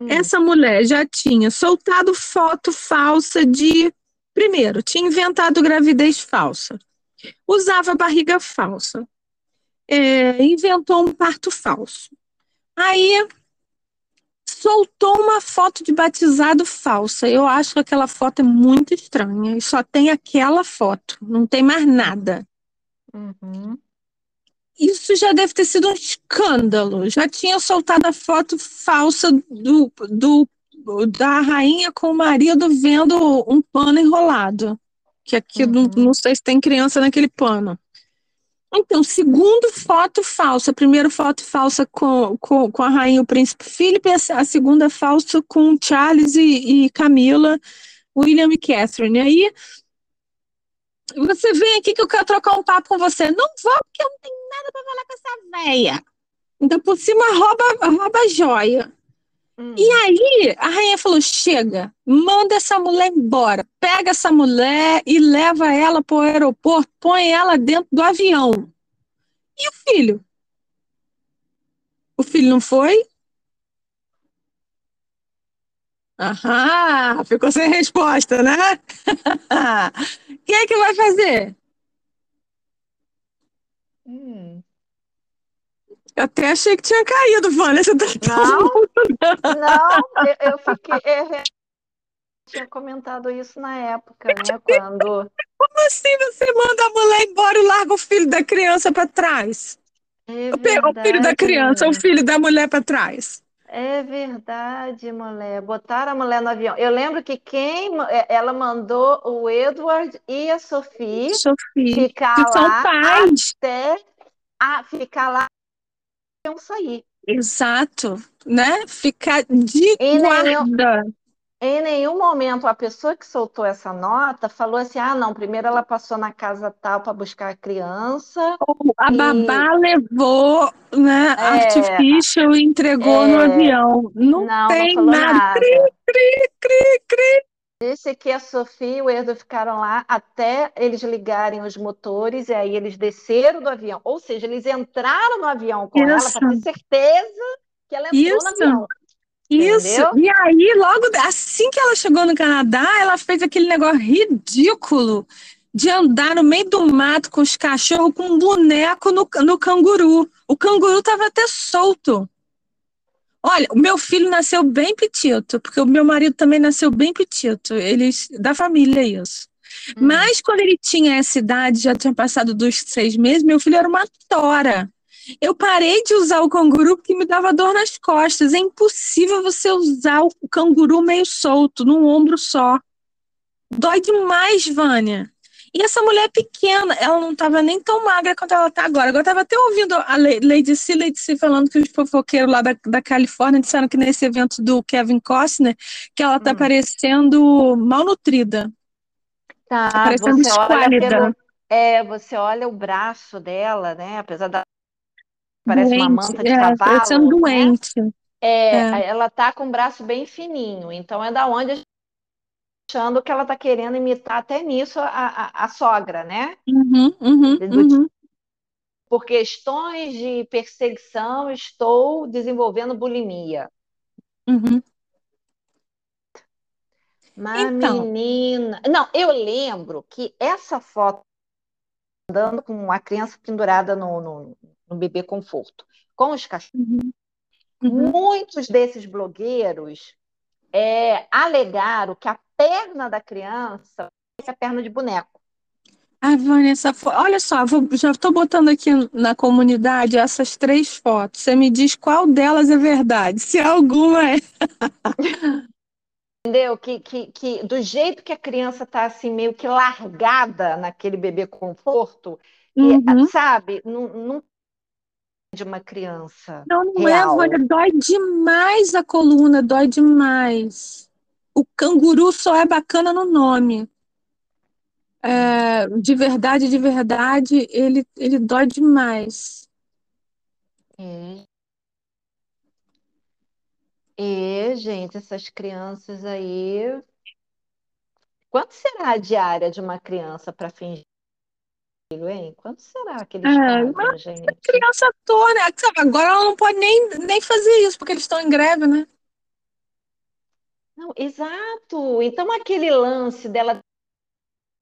Hum. Essa mulher já tinha soltado foto falsa de. Primeiro, tinha inventado gravidez falsa. Usava barriga falsa é, inventou um parto falso. Aí soltou uma foto de batizado falsa. Eu acho que aquela foto é muito estranha e só tem aquela foto, não tem mais nada. Uhum. Isso já deve ter sido um escândalo. Já tinha soltado a foto falsa do, do da rainha com o marido vendo um pano enrolado. Que aqui uhum. não, não sei se tem criança naquele pano. Então, segundo foto falsa, a primeira foto falsa com, com, com a rainha e o príncipe Philip, a segunda falsa com Charles e, e Camila, William e Catherine. Aí você vem aqui que eu quero trocar um papo com você. Não vou, porque eu não tenho nada para falar com essa véia. Então, por cima, rouba, rouba joia. Hum. E aí, a rainha falou: chega, manda essa mulher embora. Pega essa mulher e leva ela para o aeroporto, põe ela dentro do avião. E o filho? O filho não foi? Aham, ficou sem resposta, né? Quem é que vai fazer? Hum. Eu até achei que tinha caído, Vânia. Você tá não, não, eu, eu fiquei. Eu tinha comentado isso na época, né? Quando. Como assim você manda a mulher embora e larga o filho da criança para trás? É o filho da criança, o filho da mulher para trás. É verdade, mulher. Botaram a mulher no avião. Eu lembro que quem é, ela mandou o Edward e a Sophie, Sophie ficar que lá até a ficar lá iam sair. Exato, né? Ficar de em guarda. Nenhum, em nenhum momento a pessoa que soltou essa nota falou assim: ah, não, primeiro ela passou na casa tal para buscar a criança. Ou a e... babá levou, né, é, artifício e entregou é, no avião. Não, não tem não nada. nada. Cri, cri, cri, cri. Disse que a Sofia e o Edo ficaram lá até eles ligarem os motores e aí eles desceram do avião. Ou seja, eles entraram no avião com Isso. ela para ter certeza que ela entrou Isso. no avião. Isso. Entendeu? E aí, logo assim que ela chegou no Canadá, ela fez aquele negócio ridículo de andar no meio do mato com os cachorros com um boneco no, no canguru. O canguru estava até solto. Olha, o meu filho nasceu bem petito, porque o meu marido também nasceu bem petito. Eles, da família, isso. Hum. Mas quando ele tinha essa idade, já tinha passado dos seis meses, meu filho era uma tora. Eu parei de usar o canguru porque me dava dor nas costas. É impossível você usar o canguru meio solto, num ombro só. Dói demais, Vânia. E essa mulher pequena, ela não estava nem tão magra quanto ela está agora. Agora estava até ouvindo a Lady C, Lady C falando que os fofoqueiros lá da, da Califórnia disseram que nesse evento do Kevin Costner, que ela está hum. parecendo malnutrida. Tá, tá parecendo olha, pelo, é, você olha o braço dela, né? Apesar da. Parece doente, uma manta de é, cavalo. Parecendo né? doente. É, é, ela tá com o braço bem fininho. Então é da onde a gente achando que ela está querendo imitar até nisso a, a, a sogra, né? Uhum, uhum, uhum. Por questões de perseguição, estou desenvolvendo bulimia. Uhum. Mas, então. menina. Não, eu lembro que essa foto andando com a criança pendurada no, no, no bebê conforto, com os cachorros. Uhum. Uhum. Muitos desses blogueiros é, alegaram que a perna da criança é a perna de boneco. Ah, Vanessa, olha só, vou, já estou botando aqui na comunidade essas três fotos. Você me diz qual delas é verdade, se alguma é. Entendeu? Que, que, que do jeito que a criança está assim, meio que largada naquele bebê conforto, uhum. e, sabe, não, não de uma criança. Não, não é, real. é, olha, dói demais a coluna, dói demais o canguru só é bacana no nome. É, de verdade, de verdade, ele, ele dói demais. É. É, gente, essas crianças aí. Quanto será a diária de uma criança para fingir? Hein? Quanto será que eles é, pagam, gente? Criança toda, né? Agora ela não pode nem, nem fazer isso, porque eles estão em greve, né? Não, exato. Então, aquele lance dela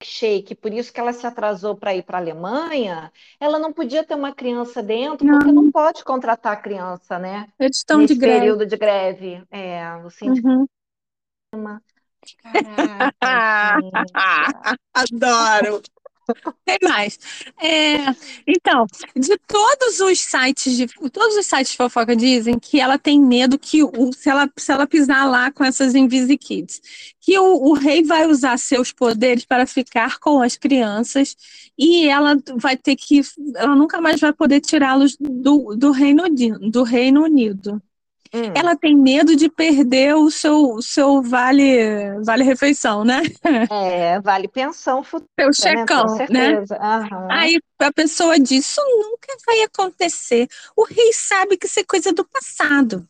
shake, por isso que ela se atrasou para ir para a Alemanha, ela não podia ter uma criança dentro, não. porque não pode contratar a criança, né? Eles estão Nesse de greve. período de greve. É, o sindicato. Uhum. Caraca, Adoro! Tem mais. É, então, de todos os sites de todos os sites de fofoca dizem que ela tem medo que o, se, ela, se ela pisar lá com essas Invisikids, que o, o rei vai usar seus poderes para ficar com as crianças e ela vai ter que ela nunca mais vai poder tirá-los do, do Reino do Reino Unido. Hum. Ela tem medo de perder o seu, seu vale, vale refeição, né? É, vale pensão futura. Seu né? checão, né? né? Uhum. Aí a pessoa diz: Isso nunca vai acontecer. O rei sabe que isso é coisa do passado.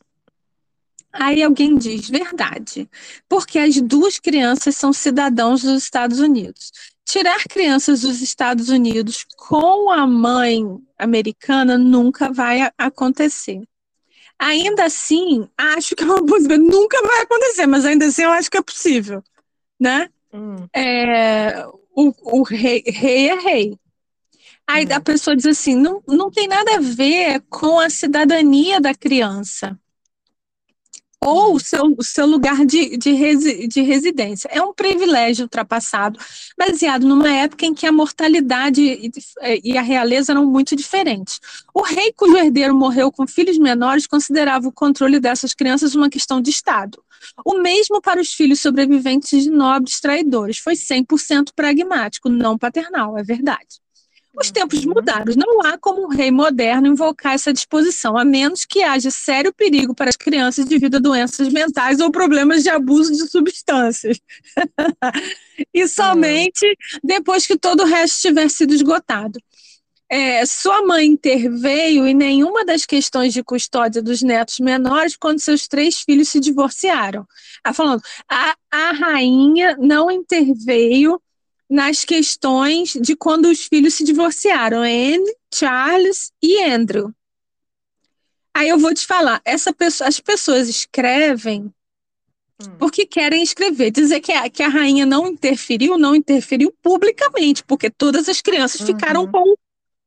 Aí alguém diz: Verdade, porque as duas crianças são cidadãos dos Estados Unidos. Tirar crianças dos Estados Unidos com a mãe americana nunca vai acontecer. Ainda assim, acho que é uma possibilidade. Nunca vai acontecer, mas ainda assim eu acho que é possível, né? Hum. É, o, o rei, rei, é rei. Aí hum. a pessoa diz assim: não, não tem nada a ver com a cidadania da criança ou o seu, o seu lugar de, de, resi, de residência. É um privilégio ultrapassado, baseado numa época em que a mortalidade e, e a realeza eram muito diferentes. O rei cujo herdeiro morreu com filhos menores considerava o controle dessas crianças uma questão de Estado. O mesmo para os filhos sobreviventes de nobres traidores. Foi 100% pragmático, não paternal, é verdade. Os tempos mudaram. Não há como um rei moderno invocar essa disposição, a menos que haja sério perigo para as crianças devido a doenças mentais ou problemas de abuso de substâncias. e somente depois que todo o resto tiver sido esgotado. é, sua mãe interveio em nenhuma das questões de custódia dos netos menores quando seus três filhos se divorciaram. Ela falando, a, a rainha não interveio nas questões de quando os filhos se divorciaram, Anne, Charles e Andrew. Aí eu vou te falar, essa pessoa, as pessoas escrevem hum. porque querem escrever, dizer que a, que a rainha não interferiu, não interferiu publicamente, porque todas as crianças uhum. ficaram com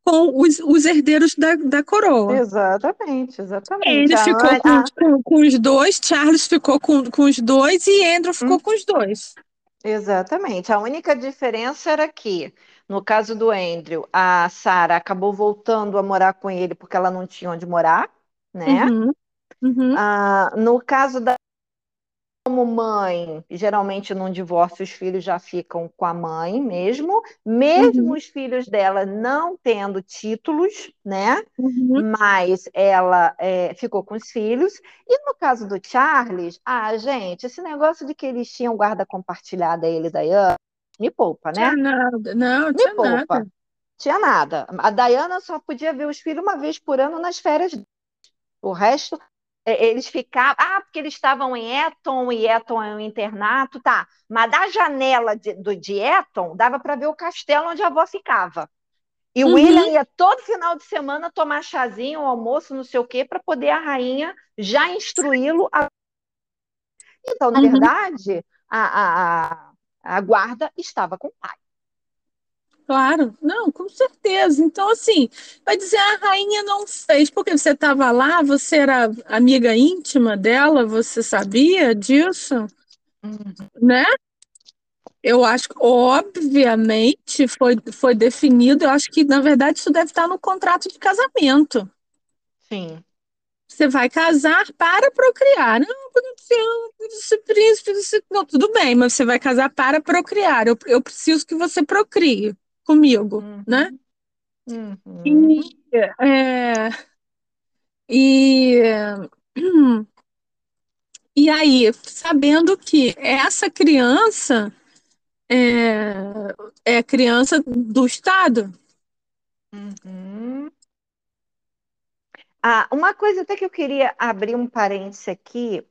com os, os herdeiros da, da coroa. Exatamente, exatamente. Ele ah, ficou com, com, com, os dois, Charles ficou com, com os dois e Andrew ficou hum. com os dois. Exatamente. A única diferença era que, no caso do Andrew, a Sarah acabou voltando a morar com ele porque ela não tinha onde morar, né? Uhum. Uhum. Ah, no caso da como mãe, geralmente num divórcio os filhos já ficam com a mãe mesmo, mesmo uhum. os filhos dela não tendo títulos, né? Uhum. Mas ela é, ficou com os filhos. E no caso do Charles, ah, gente, esse negócio de que eles tinham guarda compartilhada, ele e Diana, me poupa, né? Tinha nada, não, me tinha poupa. nada. Tinha nada. A Diana só podia ver os filhos uma vez por ano nas férias. O resto eles ficavam, ah, porque eles estavam em Eton e Eton é um internato, tá. Mas da janela de, do, de Eton dava para ver o castelo onde a avó ficava. E o uhum. William ia todo final de semana tomar chazinho, almoço, não sei o quê, para poder a rainha já instruí-lo. A... Então, na uhum. verdade, a, a, a guarda estava com o pai. Claro, não, com certeza. Então, assim, vai dizer a rainha não fez, porque você estava lá, você era amiga íntima dela, você sabia disso, uhum. né? Eu acho que, obviamente, foi, foi definido, eu acho que, na verdade, isso deve estar no contrato de casamento. Sim. Você vai casar para procriar. Não, príncipe, príncipe, não, tudo bem, mas você vai casar para procriar. Eu, eu preciso que você procrie comigo, uhum. né? Uhum. E, é, e, e aí, sabendo que essa criança é, é criança do Estado. Uhum. Ah, uma coisa até que eu queria abrir um parênteses aqui,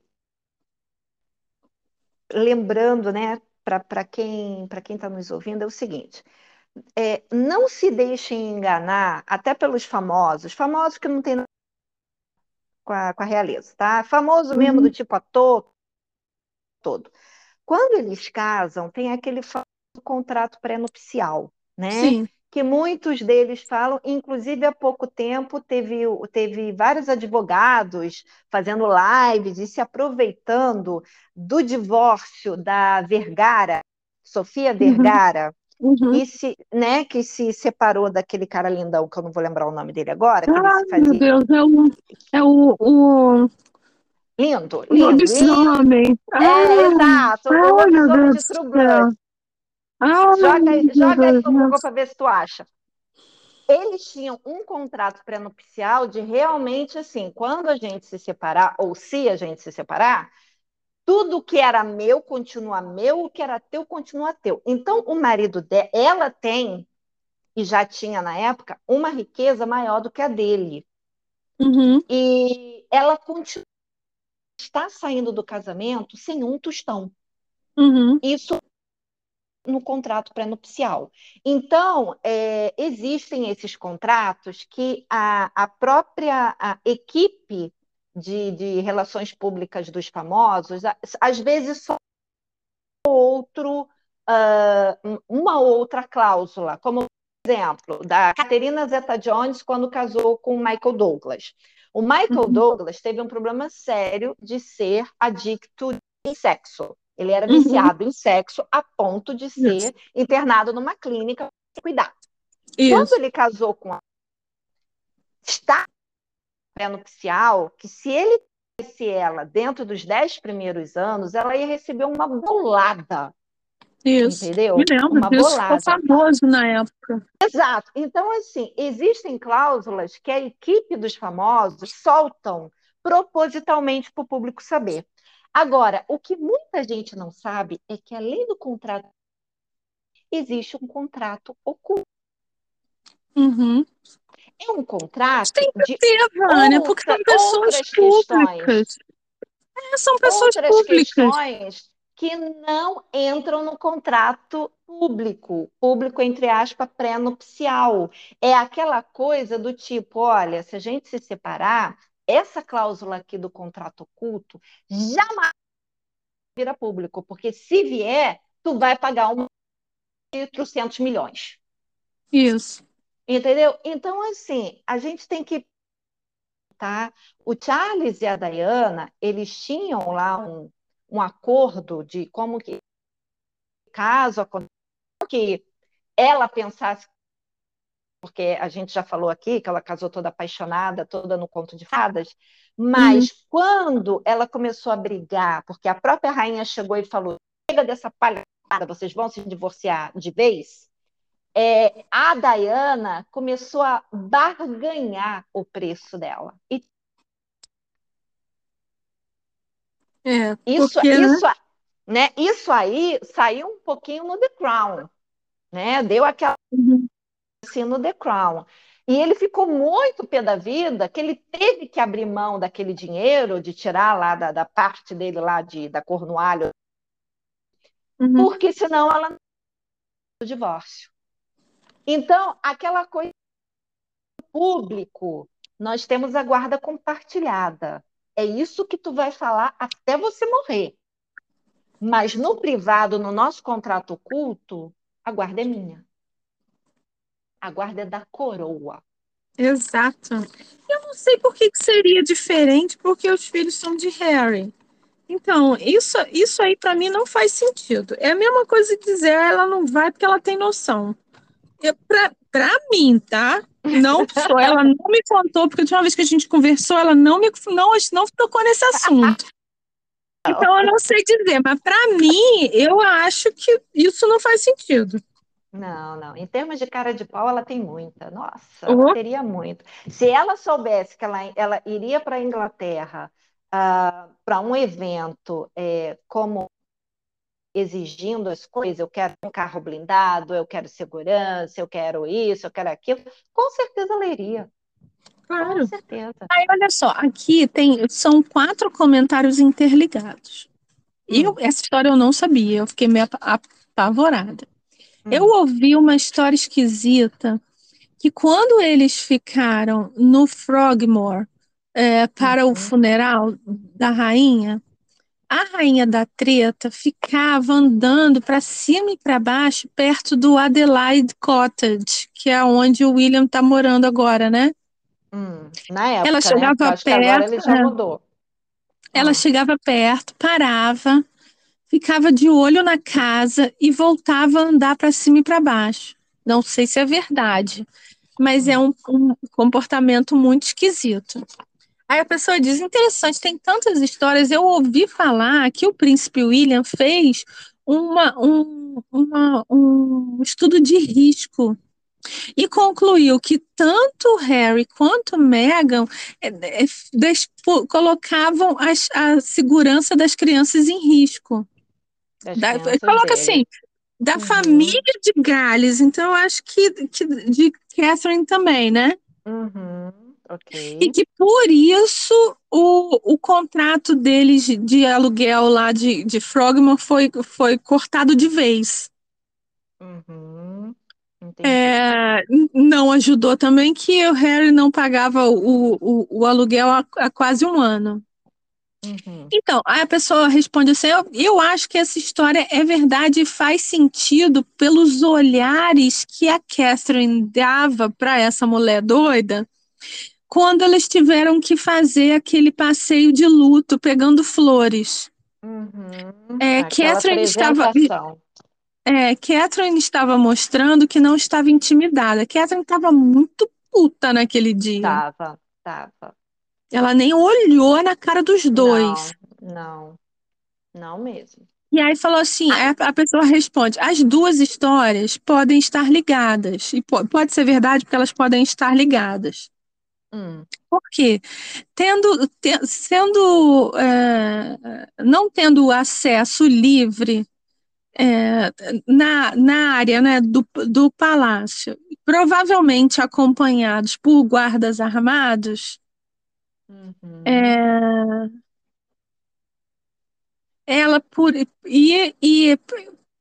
lembrando, né, para quem para quem está nos ouvindo, é o seguinte: é, não se deixem enganar, até pelos famosos, famosos que não tem com a, com a realeza, tá? Famoso mesmo uhum. do tipo ator, todo. Quando eles casam, tem aquele contrato pré-nupcial, né? Sim. Que muitos deles falam, inclusive há pouco tempo teve, teve vários advogados fazendo lives e se aproveitando do divórcio da Vergara, Sofia uhum. Vergara, Uhum. E se, né, que se separou daquele cara lindão, que eu não vou lembrar o nome dele agora. Que Ai, fazia... meu Deus, é o. É o, o... Lindo, lindo. Lobisomem. É, ah, exato. Ai, o lobisomem de True Blood. joga joga aí no Google para ver se tu acha. Eles tinham um contrato pré-nupcial de realmente assim, quando a gente se separar, ou se a gente se separar, tudo que era meu continua meu, o que era teu continua teu. Então, o marido dela, ela tem, e já tinha na época, uma riqueza maior do que a dele. Uhum. E ela continua, está saindo do casamento sem um tostão. Uhum. Isso no contrato pré-nupcial. Então, é, existem esses contratos que a, a própria a equipe de, de relações públicas dos famosos, às vezes só outro, uh, uma outra cláusula, como por exemplo, da Caterina Zeta-Jones quando casou com Michael Douglas. O Michael uhum. Douglas teve um problema sério de ser adicto em sexo. Ele era uhum. viciado uhum. em sexo a ponto de ser Isso. internado numa clínica para cuidar. Isso. Quando ele casou com a está pré-nupcial que se ele tivesse ela dentro dos dez primeiros anos, ela ia receber uma bolada. Isso. Entendeu? Me lembro uma disso, bolada. ficou famoso na época. Exato. Então, assim, existem cláusulas que a equipe dos famosos soltam propositalmente para o público saber. Agora, o que muita gente não sabe é que, além do contrato, existe um contrato oculto. Uhum. É um contrato Tem que de ter, Vânia, outra, porque são pessoas outras públicas. questões. É, são pessoas outras públicas. questões que não entram no contrato público, público entre aspas, pré-nupcial. É aquela coisa do tipo, olha, se a gente se separar, essa cláusula aqui do contrato oculto jamais vira público, porque se vier, tu vai pagar um 300 milhões. Isso. Entendeu? Então, assim, a gente tem que tá? O Charles e a Diana, eles tinham lá um, um acordo de como que caso que ela pensasse porque a gente já falou aqui que ela casou toda apaixonada, toda no conto de fadas, mas uhum. quando ela começou a brigar, porque a própria rainha chegou e falou: chega dessa palhaçada, vocês vão se divorciar de vez. É, a Diana começou a barganhar o preço dela. E é, isso, porque, isso, né? isso aí saiu um pouquinho no The Crown, né? Deu aquela uhum. assim no The Crown. E ele ficou muito pé da vida que ele teve que abrir mão daquele dinheiro, de tirar lá da, da parte dele lá de, da Cornualho, uhum. porque senão ela não o divórcio. Então, aquela coisa público, nós temos a guarda compartilhada. É isso que tu vai falar até você morrer. Mas no privado, no nosso contrato oculto, a guarda é minha. A guarda é da coroa. Exato. Eu não sei por que, que seria diferente, porque os filhos são de Harry. Então, isso, isso aí para mim não faz sentido. É a mesma coisa dizer, ah, ela não vai porque ela tem noção. Para mim, tá? Não sou, ela não me contou, porque a última vez que a gente conversou, ela não me não, não tocou nesse assunto. Então eu não sei dizer, mas para mim, eu acho que isso não faz sentido. Não, não. Em termos de cara de pau, ela tem muita. Nossa, uhum. ela teria muito. Se ela soubesse que ela, ela iria para a Inglaterra uh, ah, para um evento é, como exigindo as coisas, eu quero um carro blindado, eu quero segurança, eu quero isso, eu quero aquilo, com certeza ela iria. Claro. Com certeza. Aí, olha só, aqui tem, são quatro comentários interligados. Hum. Eu, essa história eu não sabia, eu fiquei meio apavorada. Hum. Eu ouvi uma história esquisita que quando eles ficaram no Frogmore é, para uhum. o funeral da rainha, a rainha da treta ficava andando para cima e para baixo perto do Adelaide Cottage, que é onde o William está morando agora, né? Hum, na época, ela chegava né? perto. agora ele já é. mudou. Ela hum. chegava perto, parava, ficava de olho na casa e voltava a andar para cima e para baixo. Não sei se é verdade, mas hum. é um, um comportamento muito esquisito. Aí a pessoa diz: interessante, tem tantas histórias. Eu ouvi falar que o príncipe William fez uma, um, uma, um estudo de risco e concluiu que tanto Harry quanto Meghan é, é, colocavam as, a segurança das crianças em risco. Da, coloca dele. assim, da uhum. família de Gales, então eu acho que, que de Catherine também, né? Uhum. Okay. E que por isso o, o contrato deles de aluguel lá de, de Frogmore foi, foi cortado de vez. Uhum. É, não ajudou também que o Harry não pagava o, o, o aluguel há, há, quase um ano. Uhum. Então, aí a pessoa responde assim: eu, eu acho que essa história é verdade e faz sentido pelos olhares que a Catherine dava para essa mulher doida quando elas tiveram que fazer aquele passeio de luto pegando flores. Uhum. É, Catherine estava. É, Catherine estava mostrando que não estava intimidada. Catherine estava muito puta naquele dia. Estava, estava. Ela nem olhou na cara dos dois. Não, não, não mesmo. E aí falou assim, a, a pessoa responde, as duas histórias podem estar ligadas. E pode ser verdade porque elas podem estar ligadas. Hum. Por quê? Tendo, te, sendo, é, não tendo acesso livre é, na, na área né, do, do palácio, provavelmente acompanhados por guardas armados. Uhum. É, ela por e, e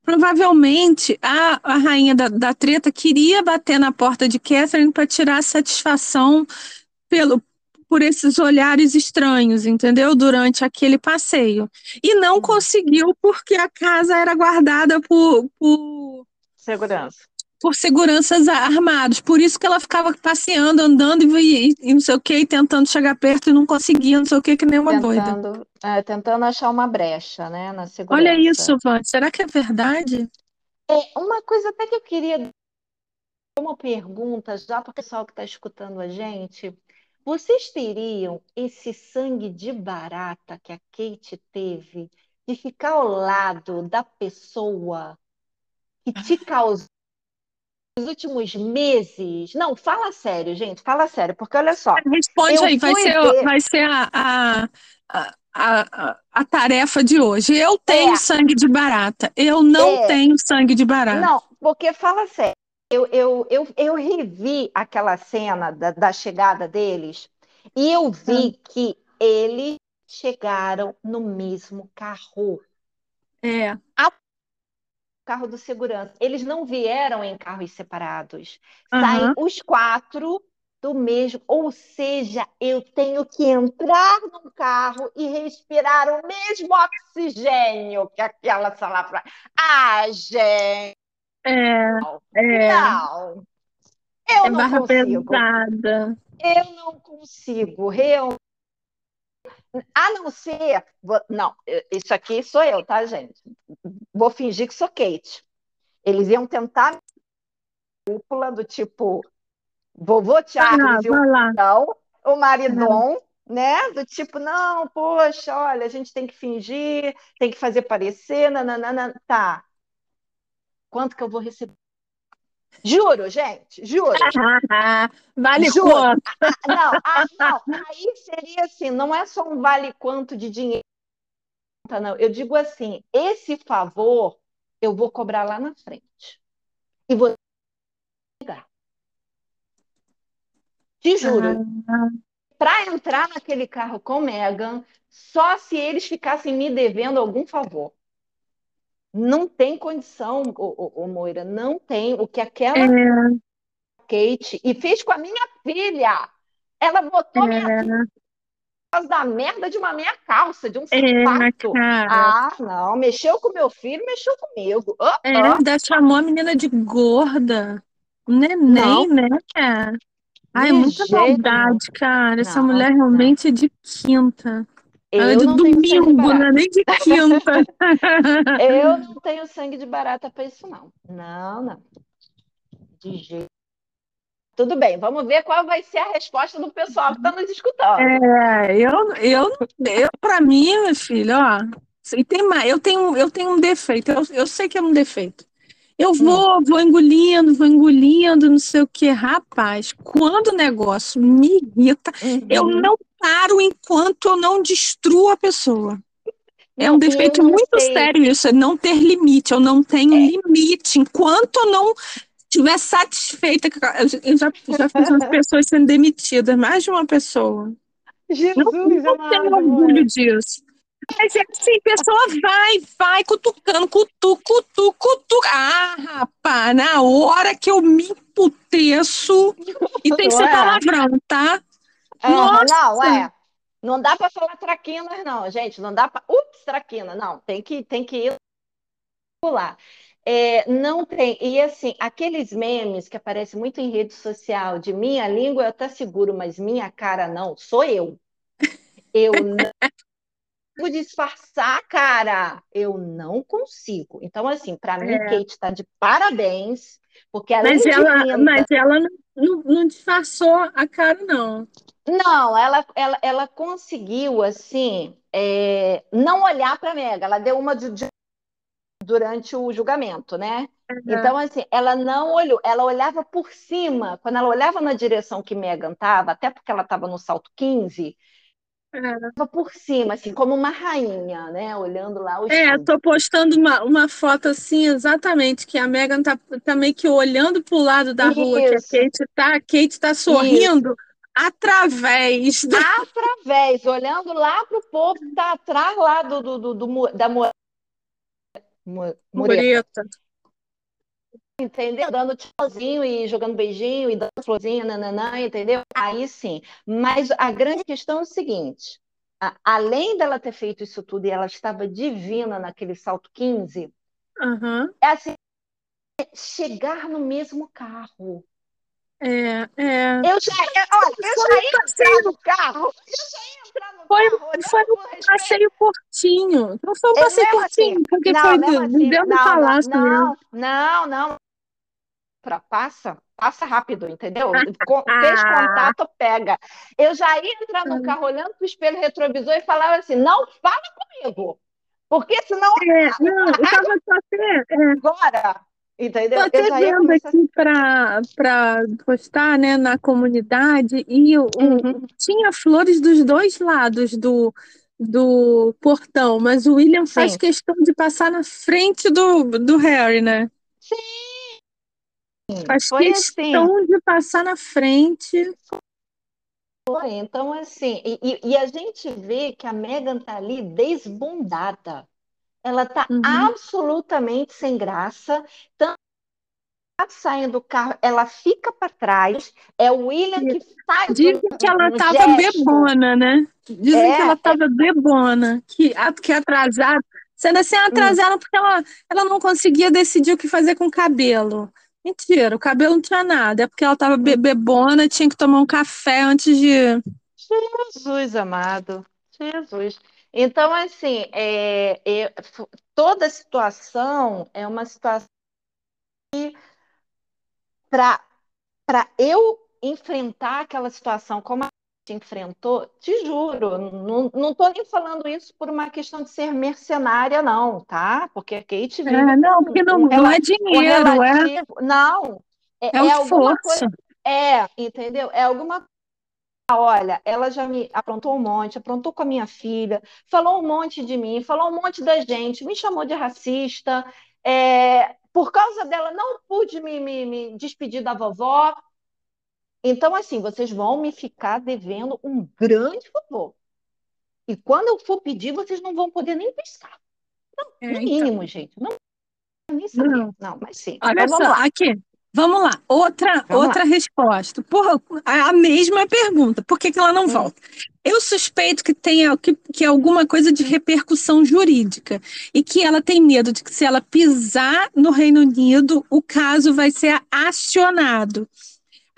provavelmente a, a rainha da, da treta queria bater na porta de Catherine para tirar satisfação pelo por esses olhares estranhos, entendeu? Durante aquele passeio. E não Uhum. conseguiu porque a casa era guardada por, por, Segurança. por seguranças armados. Por isso que ela ficava passeando, andando e, e, e não sei o que, e tentando chegar perto e não conseguia, não sei o que, que nem uma doida. Tentando, é, tentando achar uma brecha, né, na segurança. Olha isso, Van. Será que é verdade? É, uma coisa até que eu queria uma pergunta já para o pessoal que está escutando a gente. Vocês teriam esse sangue de barata que a Kate teve de ficar ao lado da pessoa que te causou nos últimos meses? Não, fala sério, gente, fala sério, porque olha só. Responde aí, vai ser, ver- vai ser a, a, a, a, a tarefa de hoje. Eu tenho É. sangue de barata. Eu não É. tenho sangue de barata. Não, porque fala sério. Eu, eu, eu, eu revi aquela cena da, da chegada deles e eu vi que eles chegaram no mesmo carro, É. carro do segurança. Eles não vieram em carros separados. Aham. Saem os quatro do mesmo. Ou seja, eu tenho que entrar num carro e respirar o mesmo oxigênio que aquela salafra. Ah, gente! É, é, Não, eu é não consigo. pesada. Eu não consigo, realmente. A não ser. vou- Não, isso aqui sou eu, tá, gente? Vou fingir que sou Kate. Eles iam tentar cúpula do tipo vovô Charles e o vai lá. Não, o maridon, né? Do tipo, não, poxa, olha, a gente tem que fingir, tem que fazer parecer, nananana. Tá. Quanto que eu vou receber? Juro, gente, juro. Vale Juro. quanto? Ah, não, ah, não, aí seria assim, não é só um vale quanto de dinheiro, não. Eu digo assim, esse favor eu vou cobrar lá na frente. E vou pegar. Te juro, Ah, para entrar naquele carro com Megan, só se eles ficassem me devendo algum favor. Não tem condição, ô, ô, ô, Moira, não tem. O que aquela é, Kate e fez com a minha filha. Ela botou minha filha é, por causa da merda de uma meia calça, de um é, sapato. cara. Ah, não, mexeu com meu filho, mexeu comigo. Ah, É, ainda chamou a menina de gorda. Neném, Não. né, cara? Ai, é De muita jeito maldade, cara. Essa Não, mulher não. realmente é de quinta. Ela é de domingo, não é nem de quinta. Eu não tenho sangue de barata para isso, não. Não, não. De jeito. Tudo bem, vamos ver qual vai ser a resposta do pessoal que está nos escutando. É, eu, eu, eu para mim, meu filho, ó, e tem mais, eu tenho, eu tenho um defeito, eu, eu sei que é um defeito. Eu vou, vou engolindo, vou engolindo, não sei o que, rapaz. Quando o negócio me irrita, eu Uhum. não paro enquanto eu não destruo a pessoa. É Não, um eu defeito não muito sei. sério isso, é não ter limite. Eu não tenho É. limite. Enquanto eu não estiver satisfeita, eu já- eu já, fiz umas pessoas sendo demitidas, mais de uma pessoa. Jesus Não tenho amado, orgulho disso. Mas é assim, a pessoa vai, vai, cutucando, cutuca, cutuca, cutuca. Ah, rapaz, na hora que eu me emputeço, e tem que ser é? palavrão, tá? Aham, Nossa! não, é. Não dá para falar traquinas, não, gente. Não dá para. Ups, traquina. Não, tem que, tem que ir lá. É, não tem. E assim, aqueles memes que aparecem muito em rede social de minha língua eu até seguro, mas minha cara não, sou eu. Eu não consigo disfarçar, cara. Eu não consigo. Então, assim, para mim, É. Kate está de parabéns, porque além Mas de ela, linda, mas ela não, não, não disfarçou a cara, não. Não, ela, ela, ela conseguiu, assim, é, não olhar para Mega. Ela deu uma de, de- durante o julgamento, né? Então, assim, ela não olhou, ela olhava por cima. Quando ela olhava na direção que Megan estava, até porque ela estava no salto 15, É. por cima, assim, como uma rainha, né? Olhando lá o É, tô postando uma, uma foto assim, exatamente, que a Megan tá, tá meio que olhando pro lado da rua que a Isso, Kate tá, a Kate tá isso. sorrindo através da Através, olhando lá para o povo que está atrás lá do, do, do, do da mu- mu- mureta. mureta. Entendeu? Dando tchauzinho e jogando beijinho e dando florzinha, nananã, entendeu? Aí sim. Mas a grande questão é o seguinte: além dela ter feito isso tudo e ela estava divina naquele salto 15, Aham. é assim, chegar no mesmo carro. É, é. Eu já, olha, eu Foi já ia entrar passeio, no carro, eu já ia entrar no foi, carro foi um passeio curtinho. Não foi um É passeio mesmo assim, curtinho, porque não, foi do- assim, dentro do não, não, palácio mesmo. não, não, não, pra, passa, passa rápido, entendeu? Co- Fez Ah, contato, pega. Eu já ia entrar no carro olhando pro espelho retrovisor e falava assim, não fala comigo, porque senão é, não, eu tava só até, agora, entendeu? Eu até vendo começar aqui para para postar, né, na comunidade e o- Uhum, tinha flores dos dois lados do, do portão, mas o William faz Sim, questão de passar na frente do, do Harry, né? sim, Faz foi assim. questão de passar na frente. Foi, então assim, e, e- a gente vê que a Megan tá ali desbundada. Ela tá Uhum. absolutamente sem graça. saindo do carro, ela fica para trás, é o William que faz Dizem que ela um estava gesto. bebona, né? Dizem que ela É, é, estava bebona, que, que atrasada. Sendo assim, hum, atrasada porque ela, ela não conseguia decidir o que fazer com o cabelo. Mentira, o cabelo não tinha nada. É porque ela estava hum. bebona, tinha que tomar um café antes de. Jesus amado, Jesus. Então, assim, é, é, toda situação é uma situação para para eu enfrentar aquela situação como enfrentou, te juro, não, não tô nem falando isso por uma questão de ser mercenária, não, tá? Porque a Kate vive É, não, porque não, um, não é rela- um dinheiro, é. Não, é é, é alguma coisa. esforço. É, entendeu? É alguma Olha, ela já me aprontou um monte, aprontou com a minha filha, falou um monte de mim, falou um monte da gente, me chamou de racista. é, por causa dela, não pude me, me me despedir da vovó. Então, assim, vocês vão me ficar devendo um grande favor. E quando eu for pedir, vocês não vão poder nem pensar. É, No então, mínimo, gente. Não nem saber. não. Não, mas sim. Olha Então só, vamos lá. aqui. Vamos lá. Outra, Vamos outra lá. resposta. Porra, a mesma pergunta. Por que que ela não Hum, volta? Eu suspeito que tenha que, que alguma coisa de repercussão jurídica e que ela tem medo de que se ela pisar no Reino Unido, o caso vai ser acionado.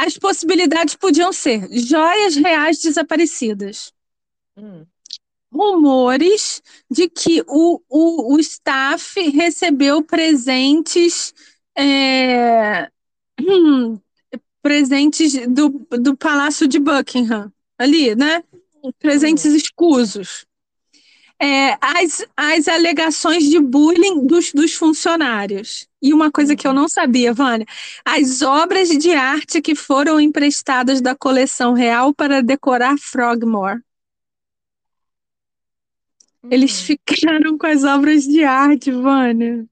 As possibilidades podiam ser joias reais desaparecidas, hum, rumores de que o, o, o staff recebeu presentes. é, hum, presentes do, do Palácio de Buckingham, ali, né? Presentes escusos. É, as, as alegações de bullying dos, dos funcionários. E uma coisa que eu uhum, não sabia, Vânia, as obras de arte que foram emprestadas da coleção real para decorar Frogmore. Eles hum. ficaram com as obras de arte, Vânia.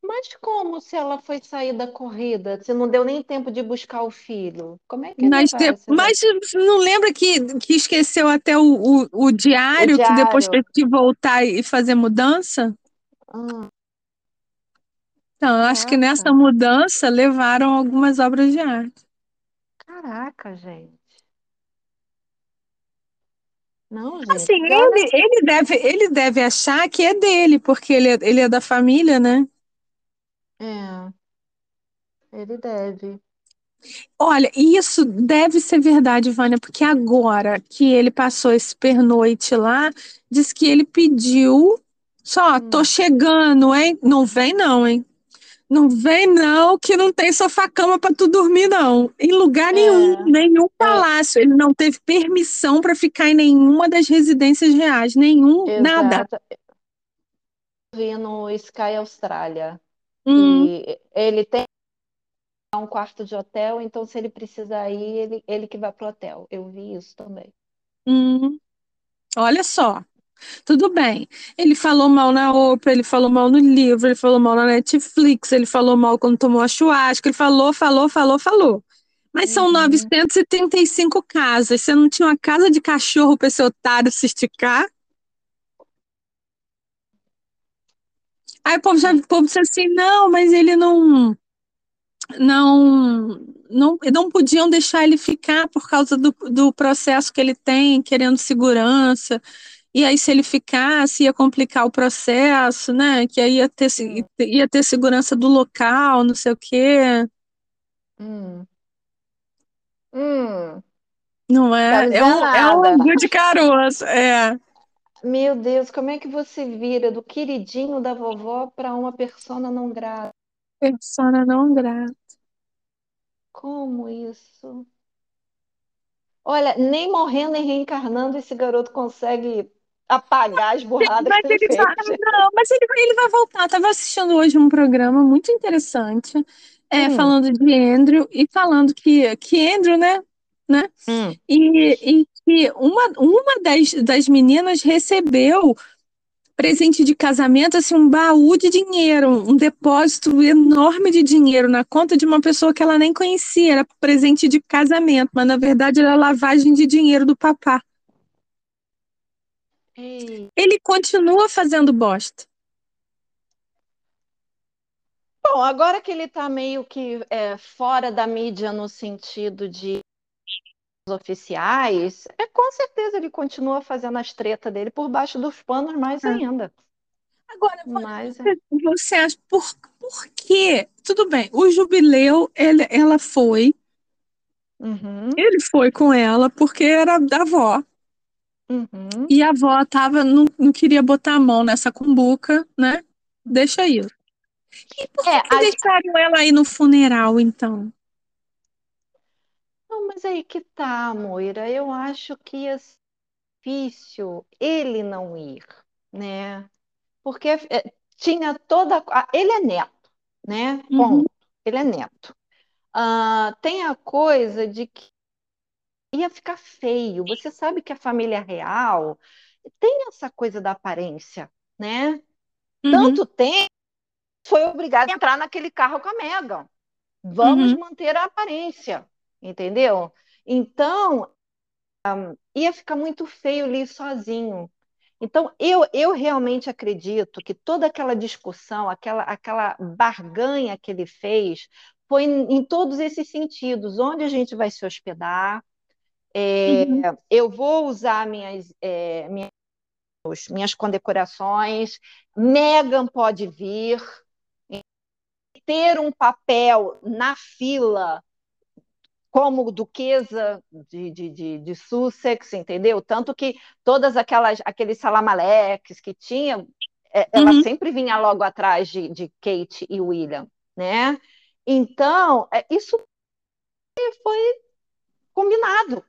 Mas como se ela foi sair da corrida? Se não deu nem tempo de buscar o filho? Como é que Mas, de- mas não lembra que, que esqueceu até o, o, o O diário, que depois diário. teve que voltar e fazer mudança? Ah, Então, eu acho que nessa mudança levaram algumas obras de arte. Caraca, gente. Não, Assim, gente. Olha. ele, ele deve, ele deve achar que é dele, porque ele é, ele é da família, né? É, ele deve. Olha, isso deve ser verdade, Vânia, porque agora que ele passou esse pernoite lá, diz que ele pediu. Só, tô Hum, chegando, hein? Não vem, não, hein? Não vem, não, que não tem sofá-cama para tu dormir, não. Em lugar nenhum, é, nenhum é, palácio. Ele não teve permissão para ficar em nenhuma das residências reais, nenhum, nada. exato. Vi no Sky Austrália. Hum, E ele tem um quarto de hotel, então se ele precisar ir, ele, ele que vai pro hotel. Eu vi isso também. Hum, olha só. Tudo bem. Ele falou mal na Oprah, ele falou mal no livro, ele falou mal na Netflix, ele falou mal quando tomou a churrasca, ele falou, falou, falou, falou. Mas são Uhum. 935 casas. Você não tinha uma casa de cachorro para esse otário se esticar? Aí o povo já, o povo disse assim, não, mas ele não, não, não, não podiam deixar ele ficar por causa do, do processo que ele tem, querendo segurança. E aí, se ele ficasse, ia complicar o processo, né? Que aí ia ter, Hum, ia ter segurança do local, não sei o quê. hum, hum. Não é? Quero É um, é um de caroço. É. Meu Deus, como é que você vira do queridinho da vovó para uma persona não grata? Persona não grata. Como isso? Olha, nem morrendo nem reencarnando esse garoto consegue apagar as burradas Mas ele ele vai, não, mas ele, ele vai voltar. Estava assistindo hoje um programa muito interessante, é, Hum, falando de Andrew e falando que, que Andrew, né? né? hum. E, e que uma, uma das, das meninas recebeu presente de casamento, assim, um baú de dinheiro, um depósito enorme de dinheiro na conta de uma pessoa que ela nem conhecia, era presente de casamento, mas na verdade era lavagem de dinheiro do papá. Ei. Ele continua fazendo bosta. Bom, agora que ele está meio que é, fora da mídia no sentido de oficiais, é com certeza ele continua fazendo as tretas dele por baixo dos panos mais Ah. ainda. Agora, Mas, você, você acha por, por quê? Tudo bem, o jubileu, ele, ela foi, uhum, ele foi com ela porque era da avó. Uhum. E a avó tava, não, não queria botar a mão nessa cumbuca, né? Deixa aí. E por que, É, que as- deixaram ela aí no funeral, então? Não, mas aí que tá, Moira. Eu acho que ser difícil ele não ir, né? Porque é, tinha toda. a- Ele é neto, né? Uhum, Ponto. Ele é neto. Ah, tem a coisa de que ia ficar feio. Você sabe que a família real tem essa coisa da aparência, né? uhum, Tanto tem, foi obrigado a entrar naquele carro com a Meghan. Vamos uhum. manter a aparência, entendeu? Então, ia ficar muito feio ali sozinho. Então, eu, eu realmente acredito que toda aquela discussão, aquela, aquela barganha que ele fez, foi em, em todos esses sentidos. Onde a gente vai se hospedar? É, Uhum. eu vou usar minhas, é, minhas, minhas condecorações, Meghan pode vir, ter um papel na fila como duquesa de, de, de, de, Sussex, entendeu? Tanto que todas aquelas aqueles salamaleques que tinha, ela Uhum. sempre vinha logo atrás de, de Kate e William, né? Então, isso foi combinado.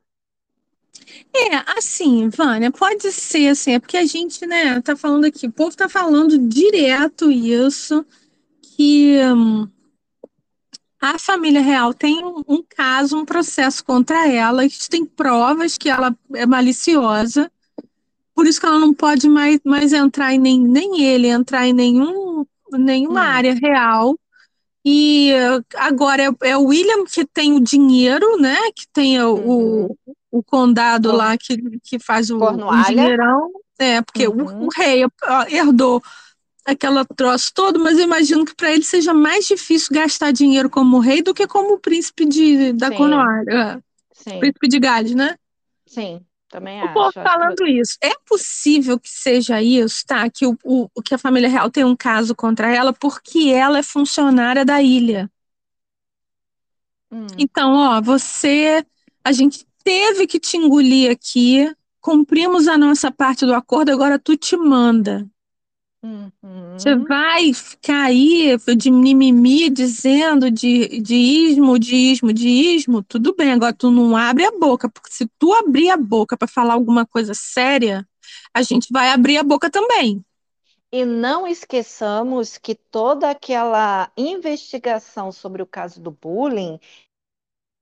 É, assim, Vânia, pode ser assim, é porque a gente, né, tá falando aqui, o povo tá falando direto isso, que hum, a família real tem um, um, caso, um processo contra ela, tem provas que ela é maliciosa, por isso que ela não pode mais, mais entrar em nem, nem ele entrar em nenhum, nenhuma Hum. área real. E agora é, é o William que tem o dinheiro, né? Que tem o, Uhum. o, o condado Cor- lá que, que faz o, o dinheirão. É, porque o, Uhum. o rei ó, herdou aquela troço todo, mas eu imagino que para ele seja mais difícil gastar dinheiro como rei do que como príncipe de, da Sim. Cornualha, Sim, príncipe de Gales, né? sim, também O povo acho. Acho que falando isso. É possível que seja isso, tá? Que, o, o, que a família real tem um caso contra ela porque ela é funcionária da ilha. Hum. Então, ó, você. A gente teve que te engolir aqui, cumprimos a nossa parte do acordo, agora tu te manda. Você Uhum. vai ficar aí de mimimi dizendo de, de ismo, de ismo, de ismo, tudo bem, agora tu não abre a boca, porque se tu abrir a boca para falar alguma coisa séria, a gente vai abrir a boca também. E não esqueçamos que toda aquela investigação sobre o caso do bullying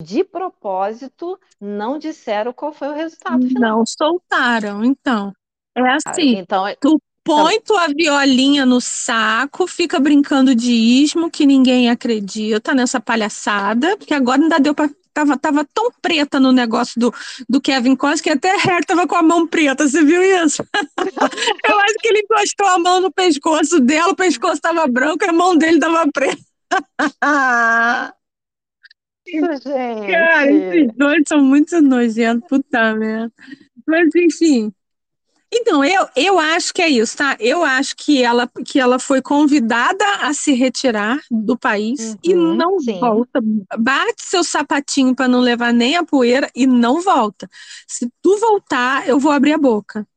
de propósito, não disseram qual foi o resultado final. Não soltaram, então. É assim, Então, tu põe tua violinha no saco, fica brincando de ismo que ninguém acredita nessa palhaçada, porque agora ainda deu pra. Tava, tava tão preta no negócio do, do Kevin Costner que até Harry tava com a mão preta, você viu isso? Eu acho que ele encostou a mão no pescoço dela, o pescoço tava branco e a mão dele tava preta. isso, Cara, esses gente. dois são muito nojentos, puta merda. Mas enfim. Então, eu, eu acho que é isso, tá? Eu acho que ela, que ela foi convidada a se retirar do país e Uhum, não sim. volta. Bate seu sapatinho para não levar nem a poeira e não volta. Se tu voltar, eu vou abrir a boca.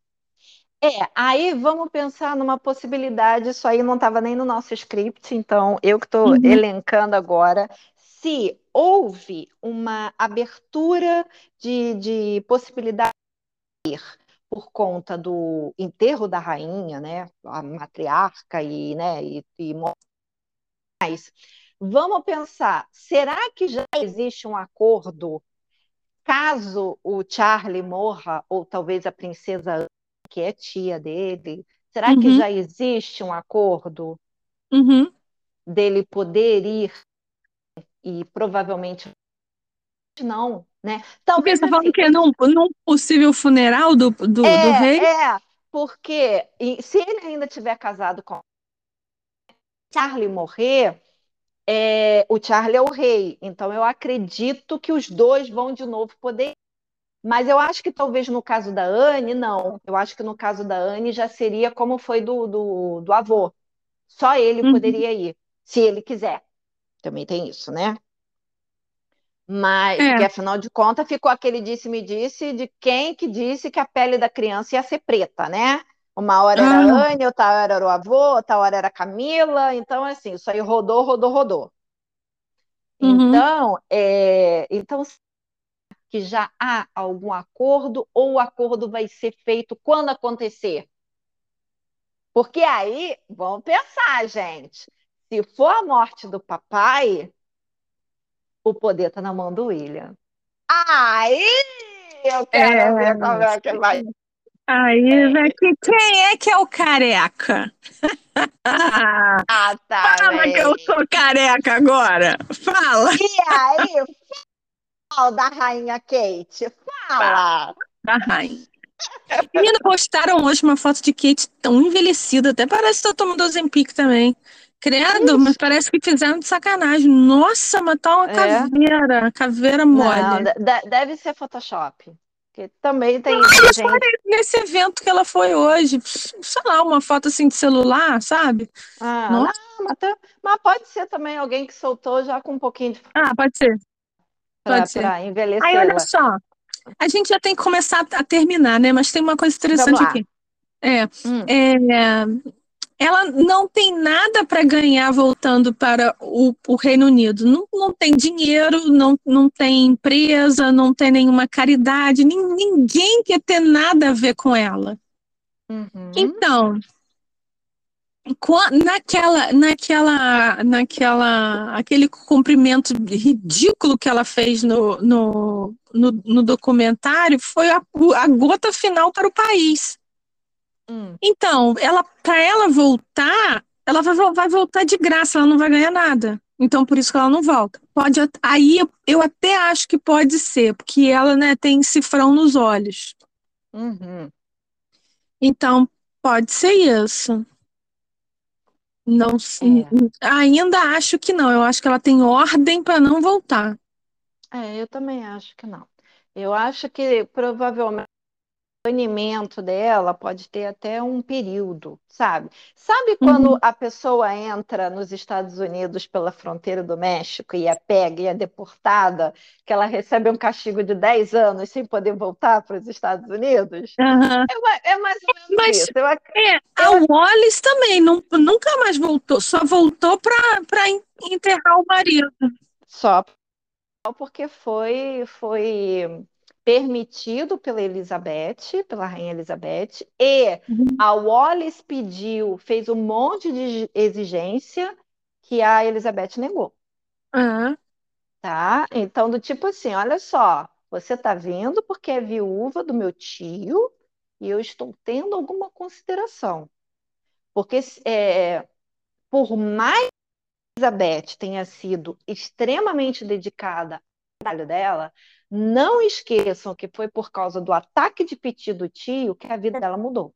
É, aí vamos pensar numa possibilidade, isso aí não estava nem no nosso script, então eu que estou Uhum. elencando agora. Se houve uma abertura de, de possibilidade de ir por conta do enterro da rainha, né, a matriarca e, né, e, e mais, vamos pensar, será que já existe um acordo caso o Charlie morra, ou talvez a princesa que é tia dele, será que Uhum. já existe um acordo Uhum. dele poder ir e provavelmente não, né? Porque Talvez você tá falando assim, que é num, num possível funeral do, do, do é, rei? é, porque se ele ainda tiver casado com Charlie morrer, é, o Charlie é o rei, então eu acredito que os dois vão de novo poder Mas eu acho que talvez no caso da Anne, não. Eu acho que no caso da Anne já seria como foi do, do, do avô. Só ele Uhum. poderia ir, se ele quiser. Também tem isso, né? Mas, É. porque afinal de contas ficou aquele disse-me-disse de quem que disse que a pele da criança ia ser preta, né? Uma hora era Ah. a Anne, outra hora era o avô, outra hora era a Camila. Então, assim, isso aí rodou, rodou, rodou. Uhum. Então, é, então que já há algum acordo ou o acordo vai ser feito quando acontecer? Porque aí, vamos pensar, gente. Se for a morte do papai, o poder está na mão do William. Aí eu quero É. ver como é que vai. Aí, vai que quem é que é o careca? Ah, Fala que eu sou careca agora. Fala. E aí, fala da rainha Kate. Fala. Da rainha. Menina, postaram hoje uma foto de Kate tão envelhecida, até parece que tá tomando Ozempic também. Credo, mas parece que fizeram de sacanagem. Nossa, mas tá uma É? caveira, caveira Não, mole. de- de- deve ser Photoshop. Porque também tem, Não, gente. nesse evento que ela foi hoje, sei lá, uma foto assim de celular, sabe? Ah, Nossa. não, mas, tá- mas pode ser também alguém que soltou já com um pouquinho de Ah, pode ser. para Pode ser. Aí, olha só, a gente já tem que começar a terminar, né? Mas tem uma coisa interessante aqui. É, Hum, é, ela não tem nada para ganhar voltando para o, o Reino Unido. Não, não tem dinheiro, não, não tem empresa, não tem nenhuma caridade, nin- ninguém quer ter nada a ver com ela. uhum, Então, naquela, naquela, naquela, aquele cumprimento ridículo que ela fez no, no, no, no documentário foi a, a gota final para o país. Hum, Então, ela, para ela voltar, ela vai, vai voltar de graça, ela não vai ganhar nada. Então, por isso que ela não volta. Pode, aí eu, até acho que pode ser, porque ela, né, tem cifrão nos olhos. uhum. Então, pode ser isso. Não, É. ainda acho que não. Eu acho que ela tem ordem para não voltar. É, eu também acho que não. Eu acho que provavelmente banimento dela pode ter até um período, sabe? Sabe quando Uhum. a pessoa entra nos Estados Unidos pela fronteira do México e é pega e é deportada, que ela recebe um castigo de 10 anos sem poder voltar para os Estados Unidos? Aham. É, é mais ou menos Mas isso. Eu, é, a Wallace também não, nunca mais voltou, só voltou para enterrar o marido. Só porque foi, foi permitido pela Elizabeth, pela Rainha Elizabeth, e a Wallace pediu, fez um monte de exigência que a Elizabeth negou, Ah, tá? Então, do tipo assim, olha só, você está vindo porque é viúva do meu tio e eu estou tendo alguma consideração. Porque é, por mais que Elizabeth tenha sido extremamente dedicada trabalho dela, não esqueçam que foi por causa do ataque de piti do tio que a vida dela mudou.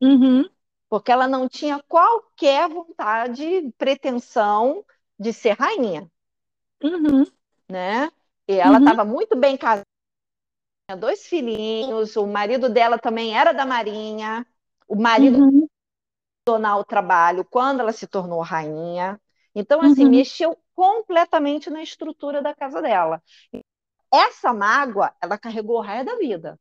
Uhum. Porque ela não tinha qualquer vontade, pretensão de ser rainha. Uhum. Né? E ela Uhum. estava muito bem casada, tinha dois filhinhos, o marido dela também era da Marinha, o marido Uhum. abandonar o trabalho quando ela se tornou rainha. Então, assim, Uhum. mexeu completamente na estrutura da casa dela. Essa mágoa, ela carregou o raio da vida.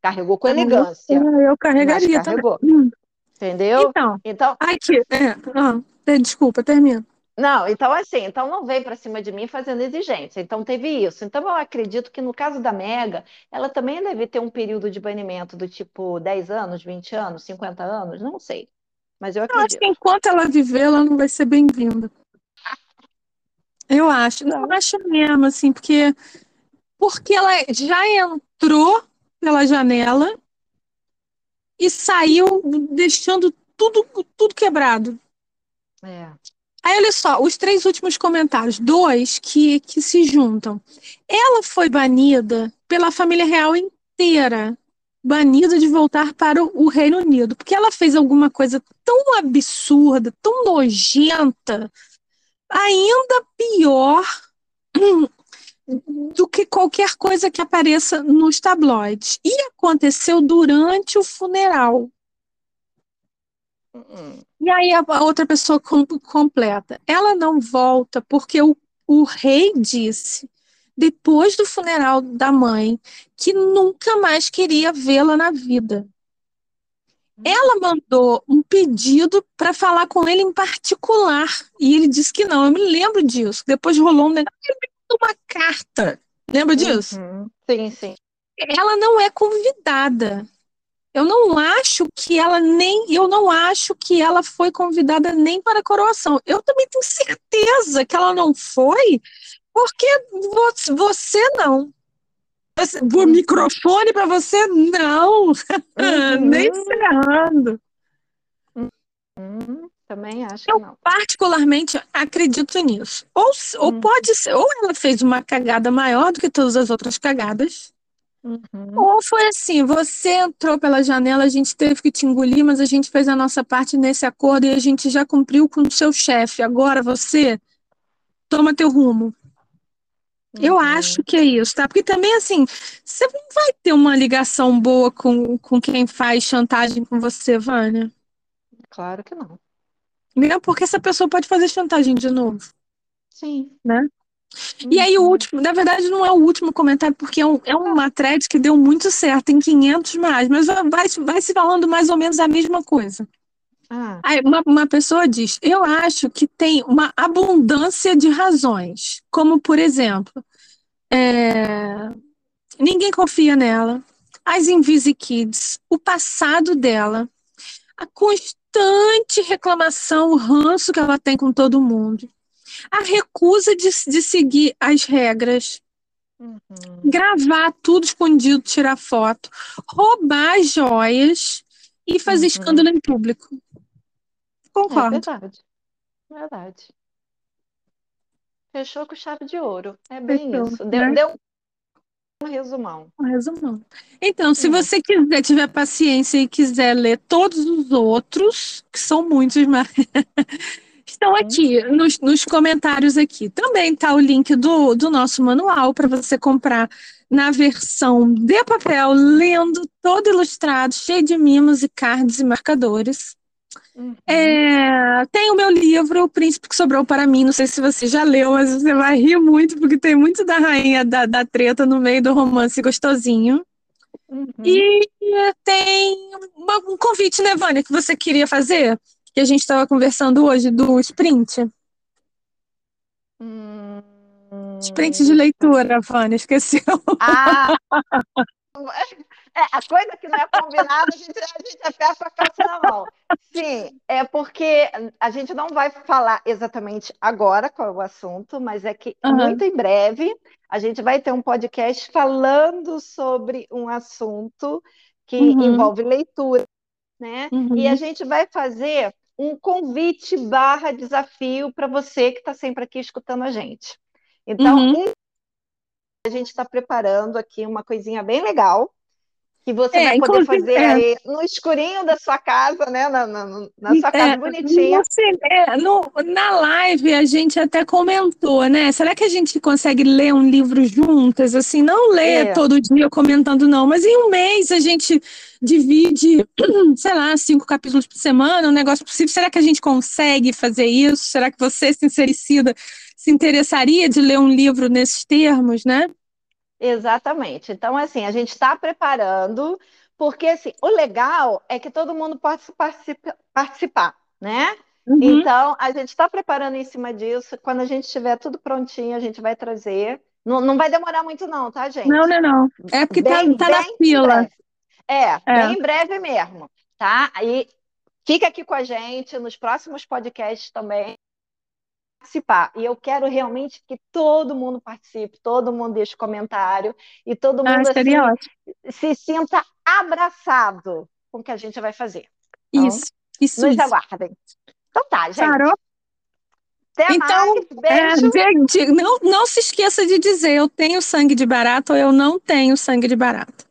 Carregou com elegância, Eu, eu mas carregaria também. carregou. Hum. Entendeu? Então, Então, aqui, é, ah, desculpa, termina. não, então assim, então não veio para cima de mim fazendo exigência. Então teve isso. Então eu acredito que no caso da Mega, ela também deve ter um período de banimento do tipo 10 anos, 20 anos, 50 anos, não sei. Mas eu Eu acho que acredito. enquanto ela viver, ela não vai ser bem-vinda. Eu acho, não Não. acho mesmo, assim, porque, porque ela já entrou pela janela e saiu deixando tudo, tudo quebrado. É. Aí, olha só, os três últimos comentários, dois que, que se juntam. Ela foi banida pela família real inteira, banida de voltar para o Reino Unido, porque ela fez alguma coisa tão absurda, tão nojenta, ainda pior do que qualquer coisa que apareça nos tabloides. E aconteceu durante o funeral. E aí a outra pessoa com- completa. Ela não volta porque o, o rei disse, depois do funeral da mãe, que nunca mais queria vê-la na vida. Ela mandou um pedido para falar com ele em particular. E ele disse que não. Eu me lembro disso. Depois rolou um negócio. Ele me mandou uma carta. Lembra disso? uhum. Sim, sim. ela não é convidada. Eu não acho que ela nem, eu não acho que ela foi convidada nem para a coroação. Eu também tenho certeza que ela não foi, porque vo- você não. Você- Uhum. microfone para você não, nem Uhum. ferrando. Hum, também acho Eu que não. particularmente acredito nisso. Ou, ou Hum. pode ser, ou ela fez uma cagada maior do que todas as outras cagadas. Uhum. Ou foi assim, você entrou pela janela, a gente teve que te engolir, mas a gente fez a nossa parte nesse acordo e a gente já cumpriu com o seu chefe. Agora você toma teu rumo. Eu Uhum. acho que é isso, tá? Porque também, assim, você não vai ter uma ligação boa com, com quem faz chantagem com você, Vânia. Claro que não. Mesmo porque essa pessoa pode fazer chantagem de novo, Sim. né? E aí o Uhum. último, na verdade não é o último comentário, porque é, um, é uma thread que deu muito certo, tem 500 mais, mas vai, vai se falando mais ou menos a mesma coisa. Ah, Aí uma, uma pessoa diz, eu acho que tem uma abundância de razões, como por exemplo, é, ninguém confia nela, as Invisi Kids, o passado dela, a constante reclamação, o ranço que ela tem com todo mundo, a recusa de, de seguir as regras, uhum. gravar tudo escondido, tirar foto, roubar joias e fazer Uhum. escândalo em público. É Concordo. verdade. Verdade. Fechou com chave de ouro. É bem Fechou, isso. Deu, né? deu um resumão. Um resumão. Então, se Hum. você quiser, tiver paciência e quiser ler todos os outros, que são muitos, mas estão aqui nos, nos comentários aqui. Também está o link do, do nosso manual para você comprar na versão de papel, lendo, todo ilustrado, cheio de mimos e cards e marcadores. Uhum. É, tem o meu livro, O Príncipe que Sobrou para Mim. Não sei se você já leu, mas você vai rir muito, porque tem muito da rainha da, da treta no meio do romance gostosinho. Uhum. E tem uma- um convite, né, Vânia, que você queria fazer, que a gente estava conversando hoje, do sprint. Hum, Sprint de leitura, Vânia, esqueceu. Ah, É, a coisa que não é combinada, a gente, a gente aperta a calça na mão. Sim, é porque a gente não vai falar exatamente agora qual é o assunto, mas é que uhum. muito em breve a gente vai ter um podcast falando sobre um assunto que uhum. envolve leitura, né? Uhum. E a gente vai fazer um convite barra desafio para você que está sempre aqui escutando a gente. Então, uhum. a gente está preparando aqui uma coisinha bem legal que você é, vai poder fazer é. aí no escurinho da sua casa, né? Na, na, na sua casa é, bonitinha. Você, no, na live a gente até comentou, né? Será que a gente consegue ler um livro juntas? Assim, não ler é. todo dia comentando, não, mas em um mês a gente divide, sei lá, cinco capítulos por semana, um negócio possível. Será que a gente consegue fazer isso? Será que você, sincericida, se interessaria de ler um livro nesses termos, né? Exatamente. Então, assim, a gente está preparando, porque assim, o legal é que todo mundo pode participar, né? Uhum. Então, a gente está preparando em cima disso. Quando a gente tiver tudo prontinho, a gente vai trazer. Não, não vai demorar muito, não, tá, gente? Não, não, não. É porque tá, bem, tá, tá na fila. É, é, bem breve mesmo, tá? Aí fica aqui com a gente nos próximos podcasts também participar. E eu quero realmente que todo mundo participe, todo mundo deixe comentário e todo ah, mundo ah, assim, se sinta abraçado com o que a gente vai fazer. Então, isso, isso. Nos isso. aguardem. Então tá, gente. Até então, mais, beijo. É, não, não se esqueça de dizer eu tenho sangue de barato ou eu não tenho sangue de barato.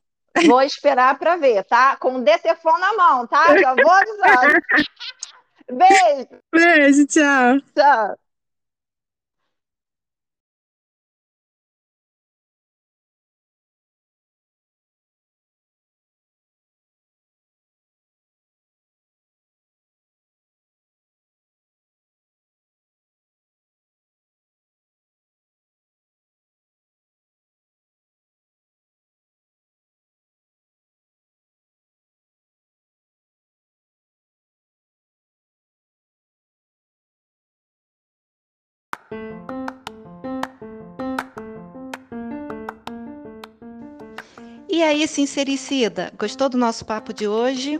Vou esperar para ver, tá? Com o DTFON na mão, tá? Já vou avisando. Beijo. Beijo, tchau. Tchau. Aí, sincericida, gostou do nosso papo de hoje?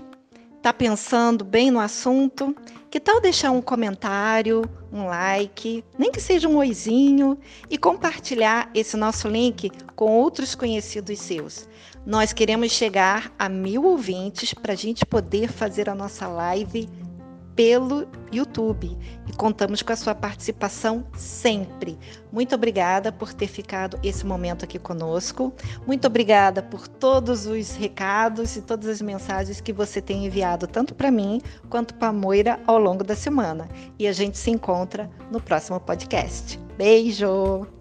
Tá pensando bem no assunto? Que tal deixar um comentário, um like, nem que seja um oizinho e compartilhar esse nosso link com outros conhecidos seus? Nós queremos chegar a mil ouvintes para a gente poder fazer a nossa live pelo YouTube e contamos com a sua participação sempre. Muito obrigada por ter ficado esse momento aqui conosco. Muito obrigada por todos os recados e todas as mensagens que você tem enviado tanto para mim quanto para a Moira ao longo da semana. E a gente se encontra no próximo podcast. Beijo!